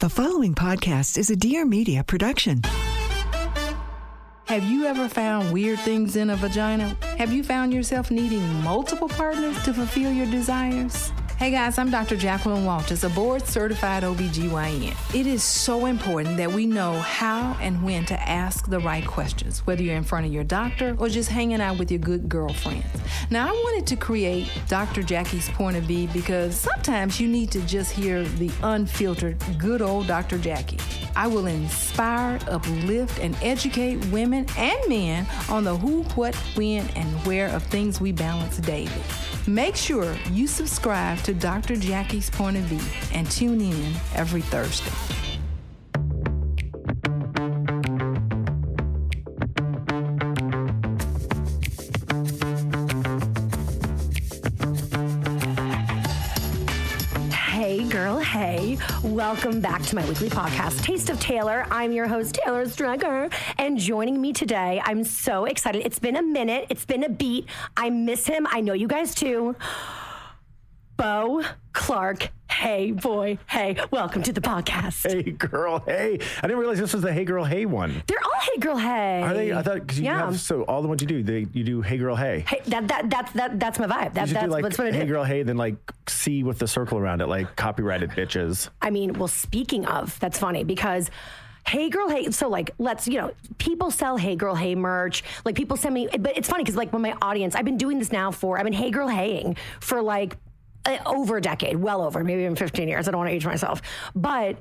The following podcast is a Dear Media production. Have you ever found weird things in a vagina? Have you found yourself needing multiple partners to fulfill your desires? Hey guys, I'm Dr. Jacqueline Walters, a board certified OBGYN. It is so important that we know how and when to ask the right questions, whether you're in front of your doctor or just hanging out with your good girlfriends. Now, I wanted to create Dr. Jackie's point of view because sometimes you need to just hear the unfiltered, good old Dr. Jackie. I will inspire, uplift, and educate women and men on the who, what, when, and where of things we balance daily. Make sure you subscribe to Dr. Jackie's Point of View and tune in every Thursday. Welcome back to my weekly podcast, Taste of Taylor. I'm your host, Taylor Strecker. And joining me today, I'm so excited. It's been a minute, it's been a beat. I miss him. I know you guys too. Beau Clark. Hey, boy. Hey, welcome to the podcast. Hey girl, hey! I didn't realize this was the Hey Girl, Hey one. They're all hey, girl, hey. Are they? I thought because you Yeah. have so all the ones you do, they you do Hey Girl, Hey. Hey, that, that, that, that, that's my vibe. That, you that's, do like that's what I Hey. Girl, Hey, then like C with the circle around it, like copyrighted bitches. I mean, well, speaking of, that's funny because. Hey girl, hey. So like, let's you know, people sell Hey girl, hey merch. Like people send me, but it's funny because like when my audience, I've been doing this now for, I've been Hey girl, haying for like Uh, over a decade, well over, maybe even 15 years. I don't want to age myself, but.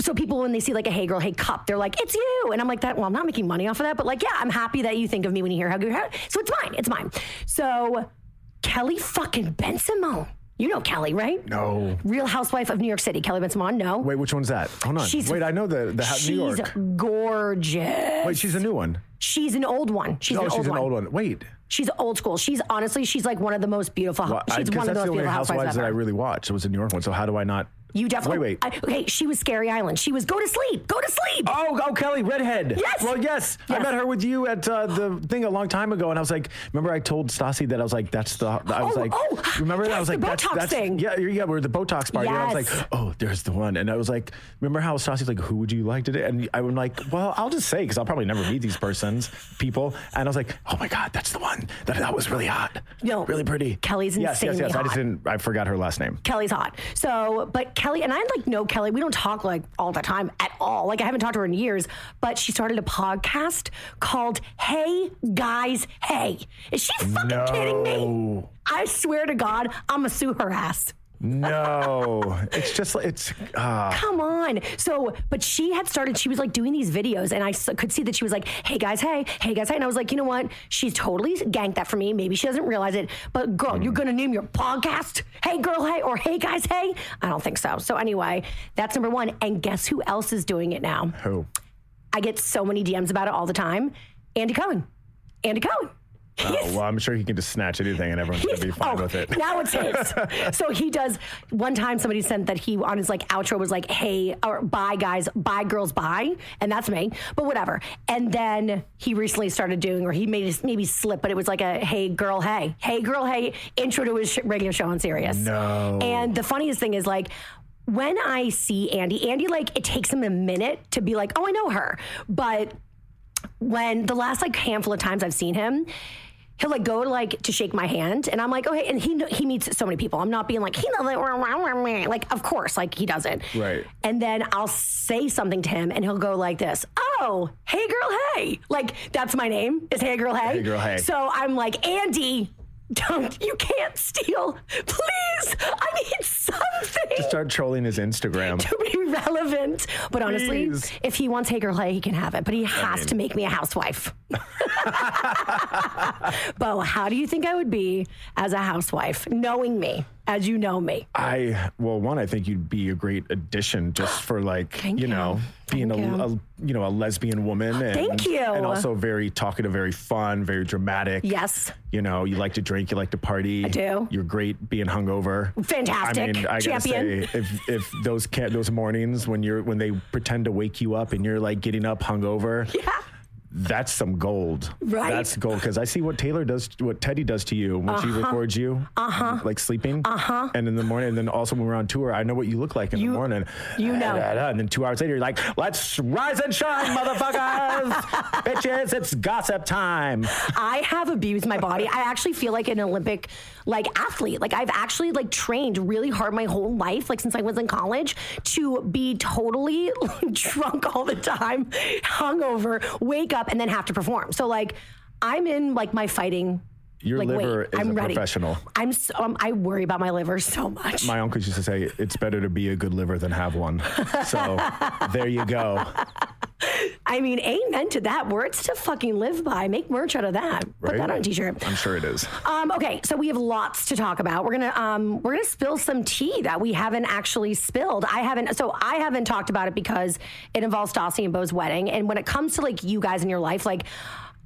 So people, when they see like a Hey Girl, Hey cup, they're like, "It's you," and I'm like, "That." Well, I'm not making money off of that, but like, yeah, I'm happy that you think of me when you hear Hey Girl. Hey. So it's mine. It's mine. So Kelly fucking Bensimon, you know Kelly, right? No. Real Housewife of New York City, Kelly Ben No, Wait, which one's that? Hold on. She's- Wait, I know the the she's New York. gorgeous. Wait, she's a new one. She's an old one. She's oh, an she's old an old one. Wait, She's old school. She's honestly, she's like one of the most beautiful. well, I, one of the most beautiful housewives, Housewives that I really watched. It was a New York one. So how do I not? You definitely. Wait, wait. I, okay, she was Scary Island. She was go to sleep. Go to sleep. Oh, oh, Kelly, redhead. Yes. Well, yes. I met her with you at uh, the thing a long time ago, and I was like, remember I told Stassi that I was like, that's the. I was Oh, like, oh, remember that? I was like, the that's Botox that's thing. yeah, yeah. We're the Botox party. And I was like, oh, there's the one, and I was like, remember how Stassi's like, who would you like today? And I'm like, well, I'll just say because I'll probably never meet these persons, people, and I was like, oh my god, that's the one. That that was really hot. No, really pretty. Kelly's yes, yes, insanely yes. I just didn't. I forgot her last name. Kelly's hot. So, but Kelly and I like know Kelly. We don't talk like all the time at all. Like I haven't talked to her in years, but she started a podcast called Hey Guys Hey. Is she fucking kidding me? I swear to God, I'm gonna sue her ass. No, it's just like it's. Uh, Come on. So, but she had started, she was like doing these videos, and I could see that she was like, hey guys, hey, hey guys, hey. And I was like, you know what? She's totally ganked that for me. Maybe she doesn't realize it, but girl, you're going to name your podcast, Hey Girl, Hey, or Hey Guys, Hey? I don't think so. So, anyway, that's number one. And guess who else is doing it now? who? I get so many DMs about it all the time. Andy Cohen. Andy Cohen. Oh, well, I'm sure he can just snatch anything and everyone's going to be fine oh, with it. Now it's his. so he does. One time, somebody sent that he on his like outro was like, "Hey, or bye guys, bye girls, bye," and that's me. But whatever. And then he recently started doing, or he made it maybe slip, but it was like a "Hey girl, hey, hey girl, hey" intro to his regular show on Sirius. No. And the funniest thing is like. When I see Andy, Andy, like, it takes him a minute to be like, oh, I know her. But when the last like handful of times I've seen him, he'll like go like to shake my hand, and I'm like, okay. And he he meets so many people. I'm not being like he knows it. Like, of course, like he doesn't. Right. And then I'll say something to him, and he'll go like this. Oh, hey girl, hey. Like that's my name is Hey Girl Hey. Hey Girl, Hey. So I'm like Andy. Don't you can't steal, please. I need something To Start trolling his Instagram. to be relevant. But honestly, Please. if he wants Hey Girl Hey, he can have it. But he has to make me a housewife. Beau, how do you think I would be as a housewife, knowing me? As you know me. I well, one, I think you'd be a great addition just for like Thank you know you. being a, you. a you know a lesbian woman. And, Thank you. And also very talkative, very fun, very dramatic. Yes. You know, you like to drink, you like to party. I do. You're great being hungover. Fantastic. I mean, I gotta Champion. say, if if those can those mornings when you're when they pretend to wake you up and you're like getting up hungover. Yeah. That's some gold. Right. That's gold because I see what Taylor does, what Teddy does to you when she records you, uh-huh. like sleeping, uh-huh. and in the morning, and then also when we're on tour, I know what you look like in You- the morning. you know. and then two hours later, you're like, "Let's rise and shine, motherfuckers, bitches! It's gossip time." I have abused my body. I actually feel like an Olympic like athlete. Like I've actually like trained really hard my whole life, like since I was in college, to be totally drunk all the time, hungover, wake up, and then have to perform. So like I'm in like my fighting. Your like, liver wait, is I'm a ready. professional. I'm so, um, I worry about my liver so much. My uncle used to say, "It's better to be a good liver than have one." So there you go. I mean, amen to that. Words to fucking live by. Make merch out of that. Put that on a t-shirt. I'm sure it is. Um, okay, so we have lots to talk about. We're gonna um, we're gonna spill some tea that we haven't actually spilled. I haven't, so I haven't talked about it because it involves Stassi and Beau's wedding. And when it comes to like you guys in your life, like.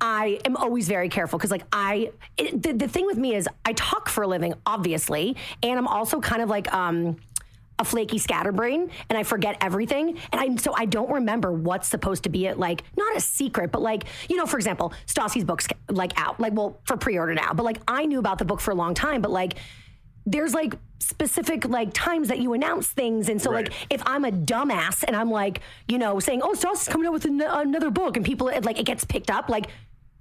I am always very careful because, like, I it, the, the thing with me is I talk for a living, obviously, and I'm also kind of like um, a flaky scatterbrain and I forget everything. And I so I don't remember what's supposed to be it like not a secret, but like, you know, for example, Stassi's book's like out, like well, for pre-order now. But like I knew about the book for a long time, but like there's like specific like times that you announce things and so Right. like if i'm a dumbass and i'm like you know saying oh Stassi's coming out with an- another book and people it, like it gets picked up like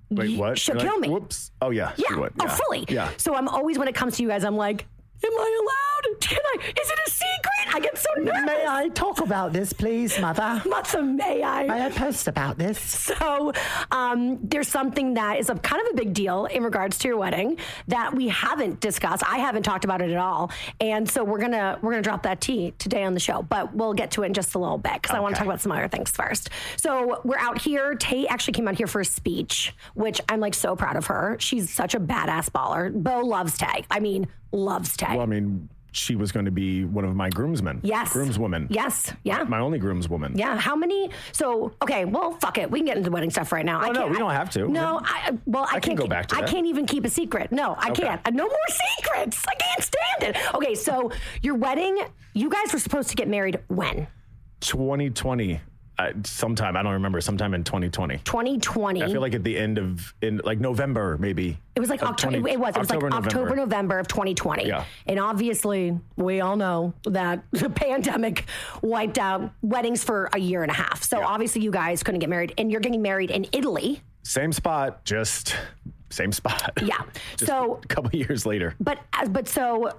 Wait, what? she'll You're like, kill me Whoops. Oh yeah. she yeah. would. Oh, fully. Yeah. So I'm always when it comes to you guys, I'm like, am I allowed? Can I? Is it a secret? I get so nervous. May I talk about this, please, Mother? Mother, may I? May I post about this? So um, there's something that is a kind of a big deal in regards to your wedding that we haven't discussed. I haven't talked about it at all, and so we're gonna we're gonna drop that tea today on the show. But we'll get to it in just a little bit because I want to talk about some other things first. So we're out here. Tay actually came out here for a speech, which I'm like so proud of her. She's such a badass baller. Beau loves Tay. I mean, loves Tay. Well, I mean, she was going to be one of my groomsmen. yes, Groomswoman. Yes, yeah. My only groomswoman. Yeah, how many? So okay, well, fuck it. We can get into wedding stuff right now. I Oh, no, we don't have to. No, I well, I, I can can't go back to I that. can't even keep a secret. No, I Okay. can't. No more secrets. I can't stand it. Okay, so your wedding, you guys were supposed to get married when? 2020. Uh, sometime I don't remember. Sometime in 2020. 2020. I feel like at the end of in like November maybe. it was like October. 20 it was. It was October, like October, November. Of 2020. Yeah. And obviously, we all know that the pandemic wiped out weddings for a year and a half. So obviously, you guys couldn't get married, and you're getting married in Italy. Same spot, just same spot. Yeah. So a couple years later. But but so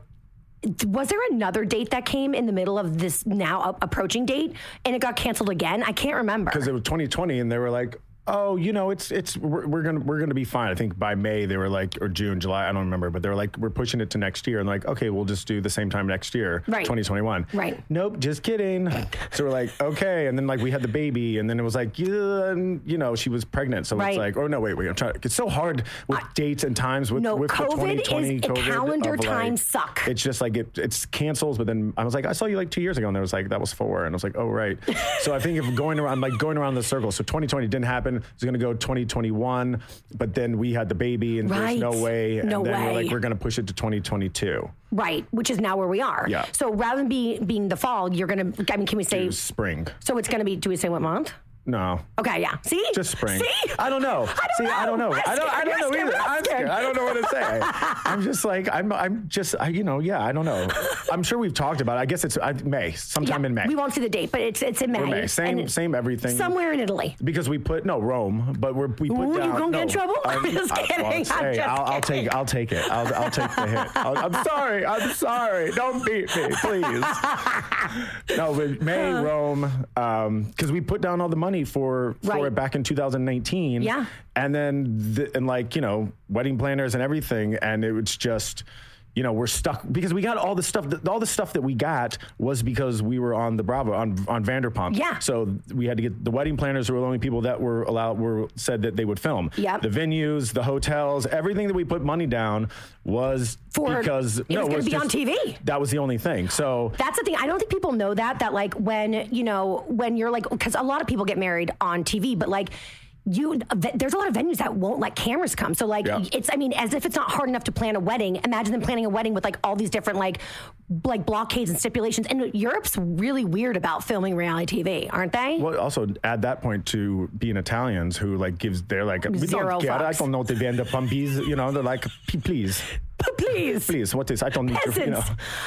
was there another date that came in the middle of this now approaching date and it got canceled again? I can't remember. because it was 2020 and they were like oh you know it's it's we're, we're gonna we're gonna be fine. I think by may they were like or june july i don't remember but they were like we're pushing it to next year. And like okay we'll just do the same time next year Right. 2021 Right. nope just kidding. So we're like okay. And then like we had the baby and then it was like yeah and, you know she was pregnant. So Right. it's like oh no wait wait i'm trying it's so hard with dates and times with No, with COVID the 2020 is- COVID calendar of, like, suck. it's just like it it's cancels but then i was like i saw you like two years ago and there was like that was four and i was like oh right. So i think if going around like going around the circle. So 2020 didn't happen was going to go 2021 but then we had the baby and Right. there's no way and No then we're way. like we're going to push it to 2022 right, which is now where we are. Yeah. So rather than be being the fall, you're gonna I mean, can we say spring so it's gonna be do we say what month? No Okay, yeah. See? just spring. See? I don't know. I don't See, know. I don't know. I'm I don't. I don't know You're either. I'm scared. scared. I don't know what to say. I'm just like I'm. I'm just. I, you know. Yeah. I don't know. I'm sure we've talked about. it. I guess it's I, May. Sometime Yeah, in May. We won't see the date, but it's it's in May. Or May. Same. And Same everything. Somewhere in Italy. Because we put no Rome, but we're we put Ooh, you down. gonna get in trouble? I'm, I'm just I- kidding. I'm hey, just I'll, I'll take I'll take it. I'll, I'll take the hit. I'll, I'm sorry. I'm sorry. Don't beat me, please. no, but May Rome, um, because we put down all the money for for Right. it back in 2019. Yeah. and then the, and like you know wedding planners and everything, and it was just. You know, we're stuck because we got all the stuff. That, all the stuff that we got was because we were on the Bravo on on Vanderpump. Yeah. So we had to get the wedding planners were the only people that were allowed were said that they would film. Yep. The venues, the hotels, everything that we put money down was For- because it was gonna be on TV. That was the only thing. So That's the thing. I don't think people know that. That like when you know when you're like because a lot of people get married on TV, but like. You, uh, there's a lot of venues that won't let cameras come. So like, Yeah. it's, I mean, as if it's not hard enough to plan a wedding. Imagine them planning a wedding with like all these different like, like blockades and stipulations. And Europe's really weird about filming reality TV, aren't they? Well, also add that point to being Italians who like gives they're like we Zero don't care. I don't know the Vanderpumpis. You know, they're like please, Please. please. What is? I don't need to. Peasants, You know.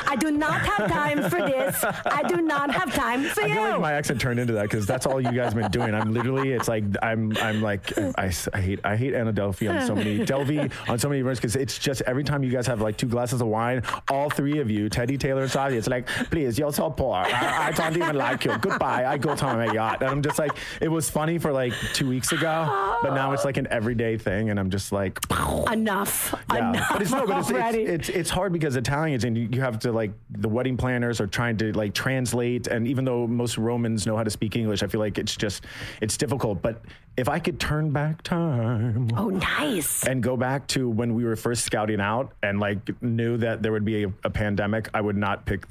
I do not have time for this. I do not have time for I you. feel like my accent turned into that because that's all you guys been doing. I'm literally, it's like I'm, I'm like, I, I hate, I hate Anna Delvey on so many Delvey on so many events because it's just every time you guys have like two glasses of wine, all three of you, Teddy, Taylor, and Sadia, it's like, please, you're so poor. I, I don't even like you. Goodbye. I go to my yacht, and I'm just like, it was funny for like two weeks ago, but now it's like an everyday thing, and I'm just like. Enough. Yeah, Enough but it's no, but it's, already. it's, it's it's hard because Italians and you, you have to like the wedding planners are trying to like translate, and even though most Romans know how to speak English, I feel like it's just it's difficult. But if I could turn back time oh, nice. and go back to when we were first scouting out and like knew that there would be a, a pandemic, I would not pick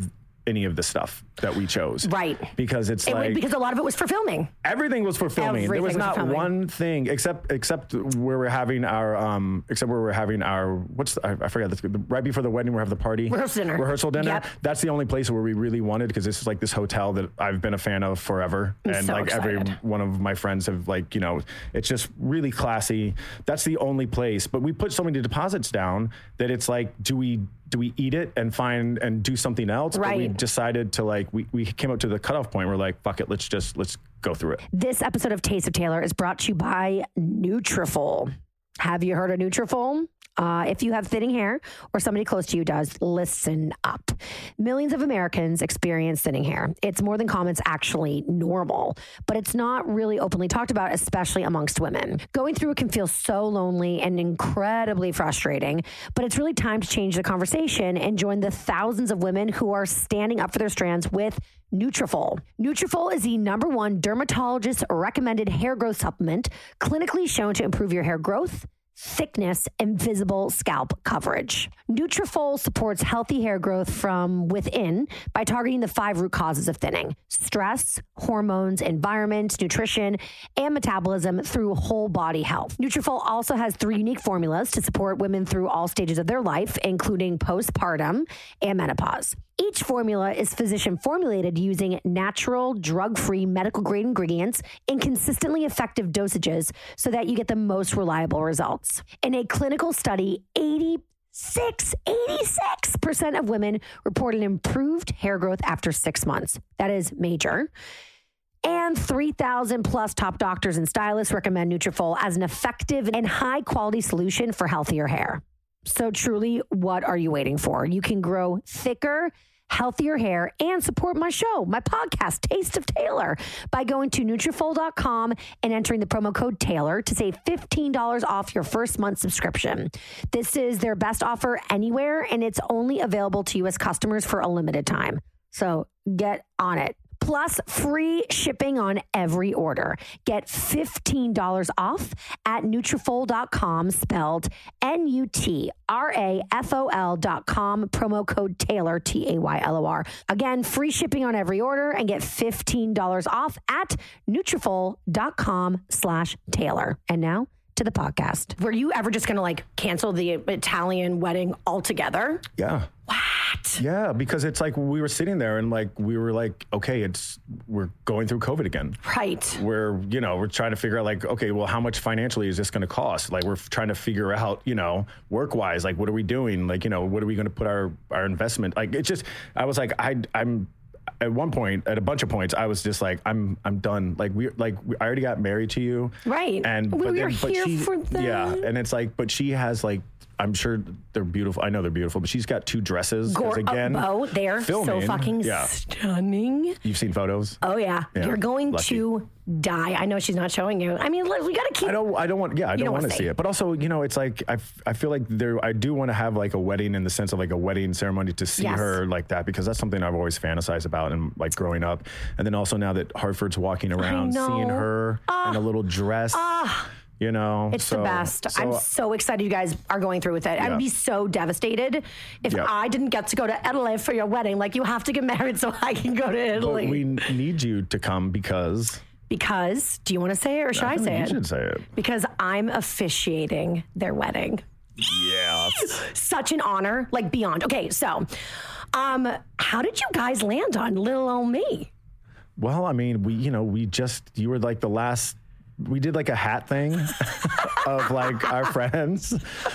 any of the stuff that we chose. Right. Because it's It- like because a lot of it was for filming. Everything was for filming. there was was not one thing except except where we're having our um except where we're having our what's the, I, I forgot this right before the wedding we have the party Rehearsal dinner. rehearsal dinner. Yep. That's the only place where we really wanted because this is like this hotel that I've been a fan of forever, I'm and so like every one of my friends have like you know it's just really classy. That's the only place. But we put so many deposits down that it's like do we do we eat it and find and do something else? But we decided to like we, we came up to the cutoff point. We're like fuck it, let's just let's go through it. This episode of Taste of Taylor is brought to you by Nutrafol. Have you heard of Nutrafol? Uh, if you have thinning hair or somebody close to you does, listen up. Millions of Americans experience thinning hair. It's more than common, it's actually normal, but it's not really openly talked about, especially amongst women. Going through it can feel so lonely and incredibly frustrating, but it's really time to change the conversation and join the thousands of women who are standing up for their strands with Nutrafol. Nutrafol is the number one dermatologist recommended hair growth supplement, clinically shown to improve your hair growth, thickness, and visible scalp coverage. Nutrafol supports healthy hair growth from within by targeting the five root causes of thinning: stress, hormones, environment, nutrition, and metabolism through whole body health. Nutrafol also has three unique formulas to support women through all stages of their life, including postpartum and menopause. Each formula is physician formulated using natural, drug free, medical grade ingredients in consistently effective dosages so that you get the most reliable results. In a clinical study, 86, 86% of women reported improved hair growth after six months. That is major. And 3,000 plus top doctors and stylists recommend Nutrafol as an effective and high quality solution for healthier hair. So truly, what are you waiting for? You can grow thicker, healthier hair and support my show, my podcast, Taste of Taylor, by going to Nutrafol.com and entering the promo code Taylor to save $15 off your first month subscription. This is their best offer anywhere, and it's only available to U.S. customers for a limited time. So get on it. Plus free shipping on every order. Get $15 off at Nutrafol.com, spelled N-U-T-R-A-F-O-L dot com, promo code Taylor, T-A-Y-L-O-R. Again, free shipping on every order and get $15 off at Nutrafol.com slash Taylor. And now to the podcast. Were you ever just going to like cancel the Italian wedding altogether? Yeah. What? Yeah, because it's like we were sitting there and like we were like, okay, it's we're going through COVID again. Right. We're you know we're trying to figure out like, okay, well, how much financially is this going to cost? Like we're trying to figure out you know work wise, like what are we doing? Like you know what are we going to put our our investment? Like it's just I was like I I'm. At one point, at a bunch of points, I was just like, "I'm, I'm done." Like we, like we, I already got married to you, Right. And We but were then, but here she, for that. yeah, and it's like, but she has like I'm sure they're beautiful. I know they're beautiful, but she's got two dresses. Gor- again, oh, they're so fucking Yeah, stunning. you've seen photos. Oh yeah, Yeah, you're going lucky. to die. I know she's not showing you. I mean, look, we gotta keep. I don't. I don't want. Yeah, I don't, don't want to see it. But also, you know, it's like I. I feel like there. I do want to have like a wedding in the sense of like a wedding ceremony to see Yes. her like that because that's something I've always fantasized about and like growing up. And then also now that Hartford's walking around, seeing her in a ah. little dress. Ah. You know, It's the best. so- I'm so excited you guys are going through with it. Yeah. I'd be so devastated if Yeah. I didn't get to go to Italy for your wedding. Like you have to get married so I can go to But Italy. we need you to come because. because do you want to say it or should I, think say it? you should say it. Because I'm officiating their wedding. Yeah. Such an honor, like beyond. Okay, so um, how did you guys land on little old me? Well, I mean, we, you know, we just, you were like the last, we did like a hat thing of like our friends.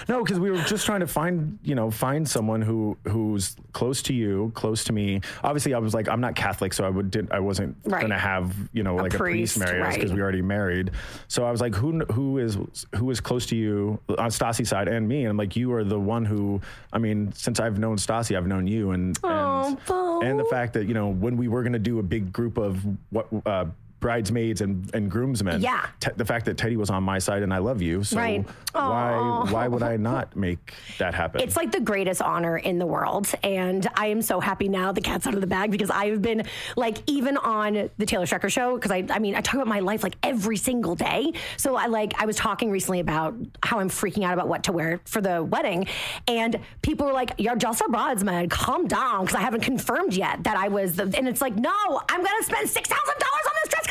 No, because we were just trying to find, you know, find someone who, who's close to you, close to me. Obviously, I was like, I'm not Catholic, so I would, did, I wasn't Right. going to have, you know, like a priest, priest, marry us because right. we already married. So I was like, who, who is, who is close to you on Stassi's side and me? And I'm like, you are the one who, I mean, since I've known Stassi, I've known you and, and, Beau. and the fact that you know when we were going to do a big group of what uh, bridesmaids and, and groomsmen Yeah. the fact that teddy was on my side and i love you so Right. why why would i not make that happen It's like the greatest honor in the world. And I am so happy now the cat's out of the bag because I've been like, even on the Taylor Strecker show, because I, I mean, I talk about my life like every single day. So I like, I was talking recently about how I'm freaking out about what to wear for the wedding. And people were like, you're just a bridesmaid, calm down. Because I haven't confirmed yet that I was the, and it's like, no, I'm going to spend $6,000 on this dress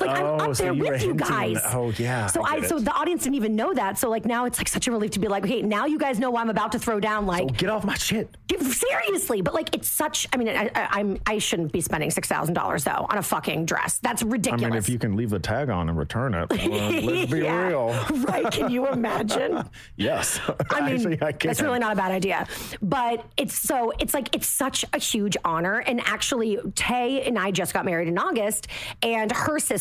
Like, I'm Oh, up so there with you guys. oh, yeah, So I I, so the audience didn't even know that. So like now it's like such a relief to be like, okay, now you guys know why I'm about to throw down. Like, oh, get off my shit seriously, but like it's such. I mean, I, I, I'm I shouldn't be spending six thousand dollars though on a fucking dress. That's ridiculous. i mean if you can leave the tag on and return it well, let's be Yeah. real right? Can you imagine? yes I mean, Actually, I that's really not a bad idea. But it's so it's like it's such a huge honor. And actually, Tay and I just got married in August, and her sister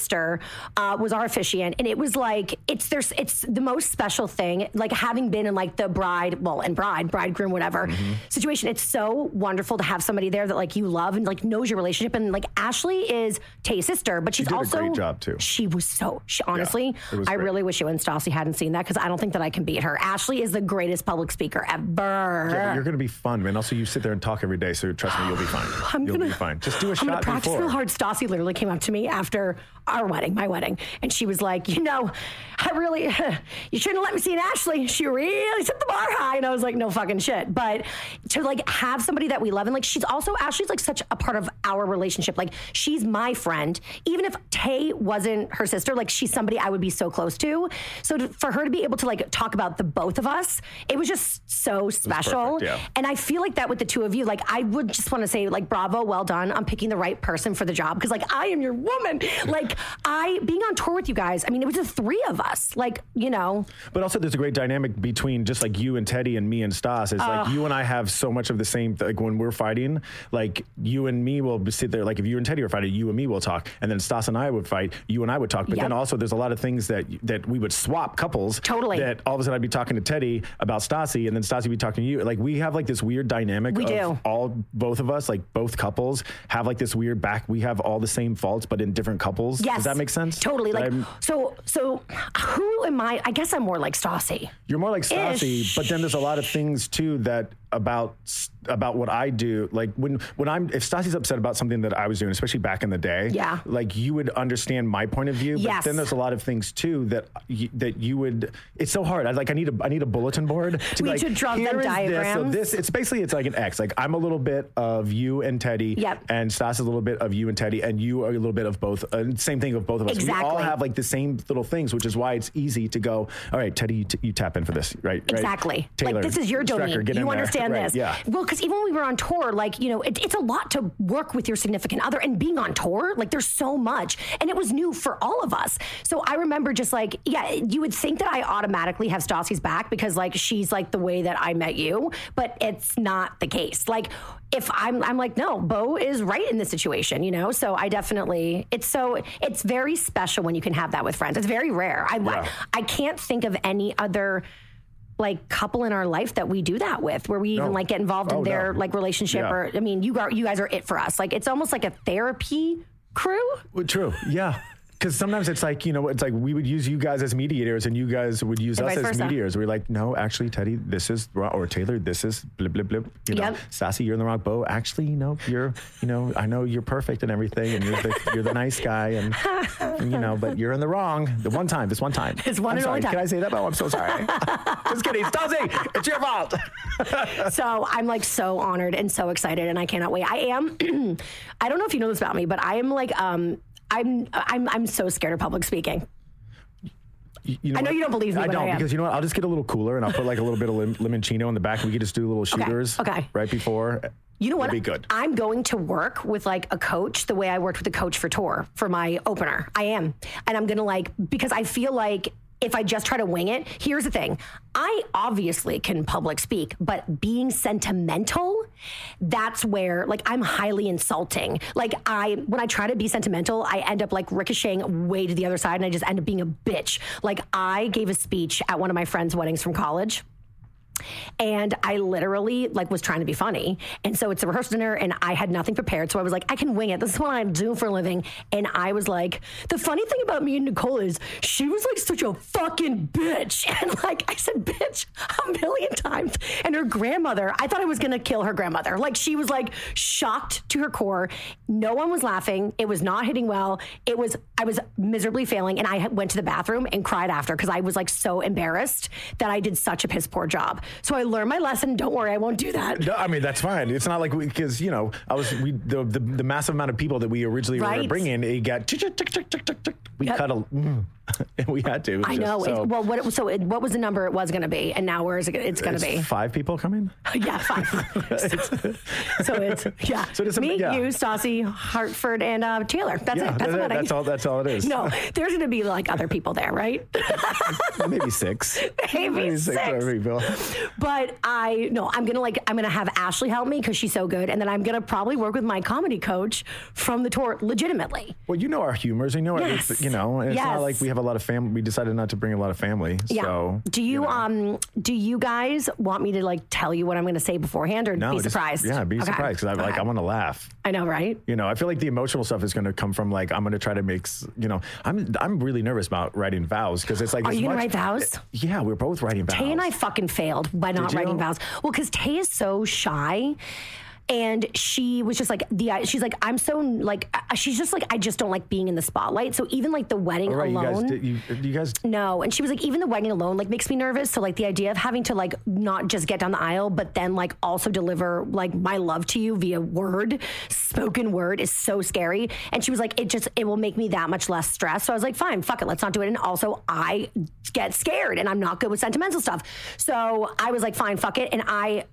uh, was our officiant, and it was like it's there's it's the most special thing. Like having been in like the bride, well, and bride, bridegroom, whatever Mm-hmm. situation. It's so wonderful to have somebody there that like you love and like knows your relationship. And like Ashley is Tay's sister, but she's did a also great job, too. She was so. She honestly, it was I great. really wish you and Stassi hadn't seen that because I don't think that I can beat her. Ashley is the greatest public speaker ever. yeah, you're going to be fun, man. Also, you sit there and talk every day, so trust me, you'll be fine. I'm you'll gonna, be fine. Just do a I'm gonna shot practice before. real hard. Stassi literally came up to me after our wedding, my wedding, and she was like, "You know, I really, you shouldn't have let me see an Ashley. She really set the bar high." And I was like, "No fucking shit." But to like have somebody that we love and like, she's also Ashley's like such a part of our relationship. Like, she's my friend, even if Tay wasn't her sister. Like, she's somebody I would be so close to. So to, for her to be able to like talk about the both of us, it was just so special. perfect, yeah. And I feel like that with the two of you, like I would just want to say, like, bravo, well done. I'm picking the right person for the job because, like, I am your woman. Like, I being on tour with you guys. I mean, it was the three of us. Like, you know, But also, there's a great dynamic between just like you and Teddy and me and Stas. It's like you and I have so much of the same. Like when we're fighting, like you and me will sit there. Like if you and Teddy were fighting, you and me will talk, and then Stas and I would fight. You and I would talk. But then also, there's a lot of things that that we would swap couples. Totally. That all of a sudden I'd be talking to Teddy about Stassi, and then Stassi would be talking to you. Like we have like this weird dynamic. We of do. All both of us, like both couples, have like this weird back. We have all the same faults, but in different couples. Yes. Does that make sense? Totally. Like, I- so, so who am I? I guess I'm more like Stassi. You're more like Stassi, but then there's a lot of things too that about about what I do. Like when when I'm if Stassi's upset about something that I was doing, especially back in the day, Yeah. like you would understand my point of view. But Yes. then there's a lot of things too that you, that you would. It's so hard. I like I need a I need a bulletin board to We like should draw them "Here is This, so this it's basically it's like an X. Like I'm a little bit of you and Teddy, Yep. and Stas is a little bit of you and Teddy, and you are a little bit of both. Uh, same thing of both of us. Exactly. We all have like the same little things, which is why it's easy to go. All right, Teddy, you, t- you tap in for this, right? right? Exactly. Taylor, like this is your domain. You there. Understand Right, this. Yeah. Well, because even when we were on tour, like you know, it, it's a lot to work with your significant other, and being on tour, like there's so much, and it was new for all of us. So I remember just like, yeah, you would think that I automatically have Stassi's back because like she's like the way that I met you, but it's not the case. Like if I'm, I'm like, no, Beau is right in this situation, you know. So I definitely, it's so, it's very special when you can have that with friends. It's very rare. I, Yeah. I can't think of any other like couple in our life that we do that with, where we even No. like get involved Oh, in their no. like relationship. Yeah. Or I mean, you are you guys are it for us. Like it's almost like a therapy crew. Well, True. Yeah. Because sometimes it's like, you know, it's like we would use you guys as mediators and you guys would use And us as versa. mediators. We're like, no, actually, Teddy, this is. Or Taylor, this is blip, blip, blip. You know, Yep. Sassy, you're in the wrong boat. Actually, you know, you're, you know, I know you're perfect and everything and you're the, you're the nice guy and, and, you know, but you're in the wrong. The one time, this one time. It's one I'm and sorry. only time. Can I say that? Oh, I'm so sorry. Just kidding. Stassi, it's your fault. so I'm like so honored and so excited, and I cannot wait. I am. I don't know if you know this about me, but I am like um. I'm I'm I'm so scared of public speaking. You know I know what? you don't believe me, I don't I because you know what? I'll just get a little cooler and I'll put like a little bit of lim- limoncello in the back. and We could just do little shooters. okay. Right before. You know what? It'd be good. I'm going to work with like a coach the way I worked with a coach for tour for my opener. I am. And I'm going to like, because I feel like if I just try to wing it, here's the thing. I obviously can public speak, but being sentimental, that's where like I'm highly insulting. Like I, when I try to be sentimental, I end up like ricocheting way to the other side and I just end up being a bitch. Like I gave a speech at one of my friends' weddings from college and I literally like was trying to be funny. And so it's a rehearsal dinner and I had nothing prepared. So I was like, I can wing it. This is what I do for a living. And I was like, the funny thing about me and Nicole is she was like such a fucking bitch. And like I said, bitch a million times. And her grandmother, I thought I was gonna kill her grandmother. Like she was like shocked to her core. No one was laughing. It was not hitting well. It was I was miserably failing. And I went to the bathroom and cried after because I was like so embarrassed that I did such a piss poor job. So I learned my lesson. Don't worry, I won't do that. No, I mean that's fine. It's not like because you know I was we the, the the massive amount of people that we originally were Right. bringing. It got tick, tick, tick, tick, tick, tick, tick. we Yep. cut a mm, and we had to. I just know. So, well, what so it, what was the number it was going to be, and now where is it? It's going to be five people coming. yeah, five. so it's yeah. So it's me, yeah. you, Stassi, Hartford, and uh, Taylor. That's yeah, it. That's, that's, all. That's all it is. No, there's going to be like other people there, right? maybe six. Maybe six. other people. But I no, I'm gonna like I'm gonna have Ashley help me because she's so good, and then I'm gonna probably work with my comedy coach from the tour legitimately. Well, you know our humors. You know, it- Yes. you know, it's Yes. not like we have a lot of family. We decided not to bring a lot of family. Yeah. So do you, know. um do you guys want me to like tell you what I'm gonna say beforehand or No, be just- surprised? yeah, be Okay. surprised because I like Okay. I want to laugh. I know, right? You know, I feel like the emotional stuff is going to come from like I'm going to try to make. You know, I'm I'm really nervous about writing vows because it's like. Are you gonna write vows? Yeah, we're both writing vows. Tay and I fucking failed by not writing vows. Well, because Tay is so shy. And she was just like the. She's like I'm so like uh, she's just like I just don't like being in the spotlight. So even like the wedding right, you alone. guys, did, you, you guys. No, and she was like, even the wedding alone like makes me nervous. So like the idea of having to like not just get down the aisle, but then like also deliver like my love to you via word, spoken word is so scary. And she was like, it just it will make me that much less stressed. So I was like, fine, fuck it, let's not do it. And also I get scared and I'm not good with sentimental stuff. So I was like, fine, fuck it. And I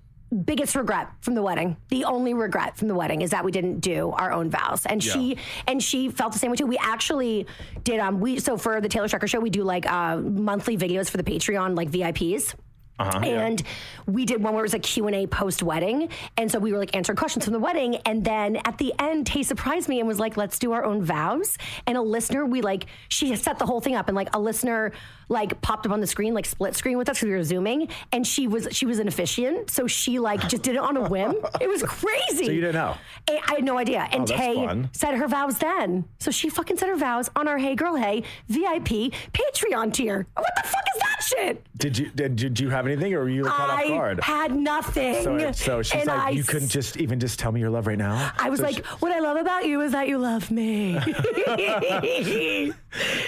biggest regret from the wedding the only regret from the wedding is that we didn't do our own vows. And she and she felt the same way too. We actually did um we so for the taylor Strecker show we do like uh monthly videos for the patreon like vips Uh-huh, yeah. and we did one where it was a Q&A post-wedding. And so we were like answering questions from the wedding. And then at the end, Tay surprised me and was like, let's do our own vows. And a listener, we like, she set the whole thing up and like a listener like popped up on the screen, like split screen with us because we were Zooming. And she was, she was an officiant. So she like just did it on a whim. It was crazy. So you didn't know? I I had no idea. And Oh, Tay fun. said her vows then. So she fucking said her vows on our Hey Girl Hey VIP Patreon tier. What the fuck is that shit? Did you did, did you have anything, or were you caught off I guard? had nothing. So, so she's And like, I you couldn't just even just tell me your love right now. I was So like, what I love about you is that you love me.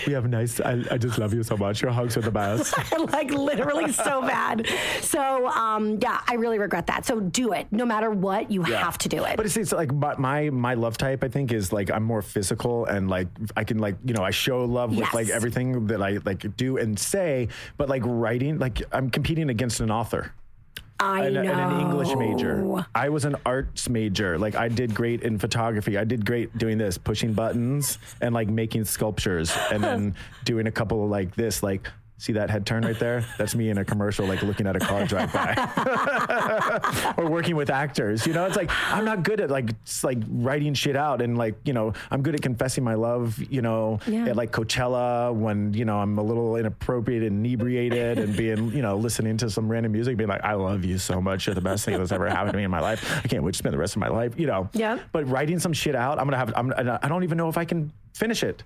we have nice. I, I just love you so much. Your hugs are the best. like literally so bad. So um, yeah, I really regret that. So do it. No matter what, you have to do it. But it's, it's like my, my my love type. I think is like I'm more physical and like I can like you know I show love with like everything that I like do and say. But like writing, like I'm competing against an author. I and, know. and an English major. I was an arts major. Like I did great in photography. I did great doing this, pushing buttons and like making sculptures, and then doing a couple of like this, like See that head turn right there? That's me in a commercial, like looking at a car drive by, or working with actors. You know, it's like I'm not good at like like writing shit out, and like you know, I'm good at confessing my love. You know, Yeah. at like Coachella when you know I'm a little inappropriate and inebriated, and being you know listening to some random music, being like, I love you so much. You're the best thing that's ever happened to me in my life. I can't wait to spend the rest of my life. You know. Yeah. But writing some shit out, I'm gonna have. I'm, I don't even know if I can finish it.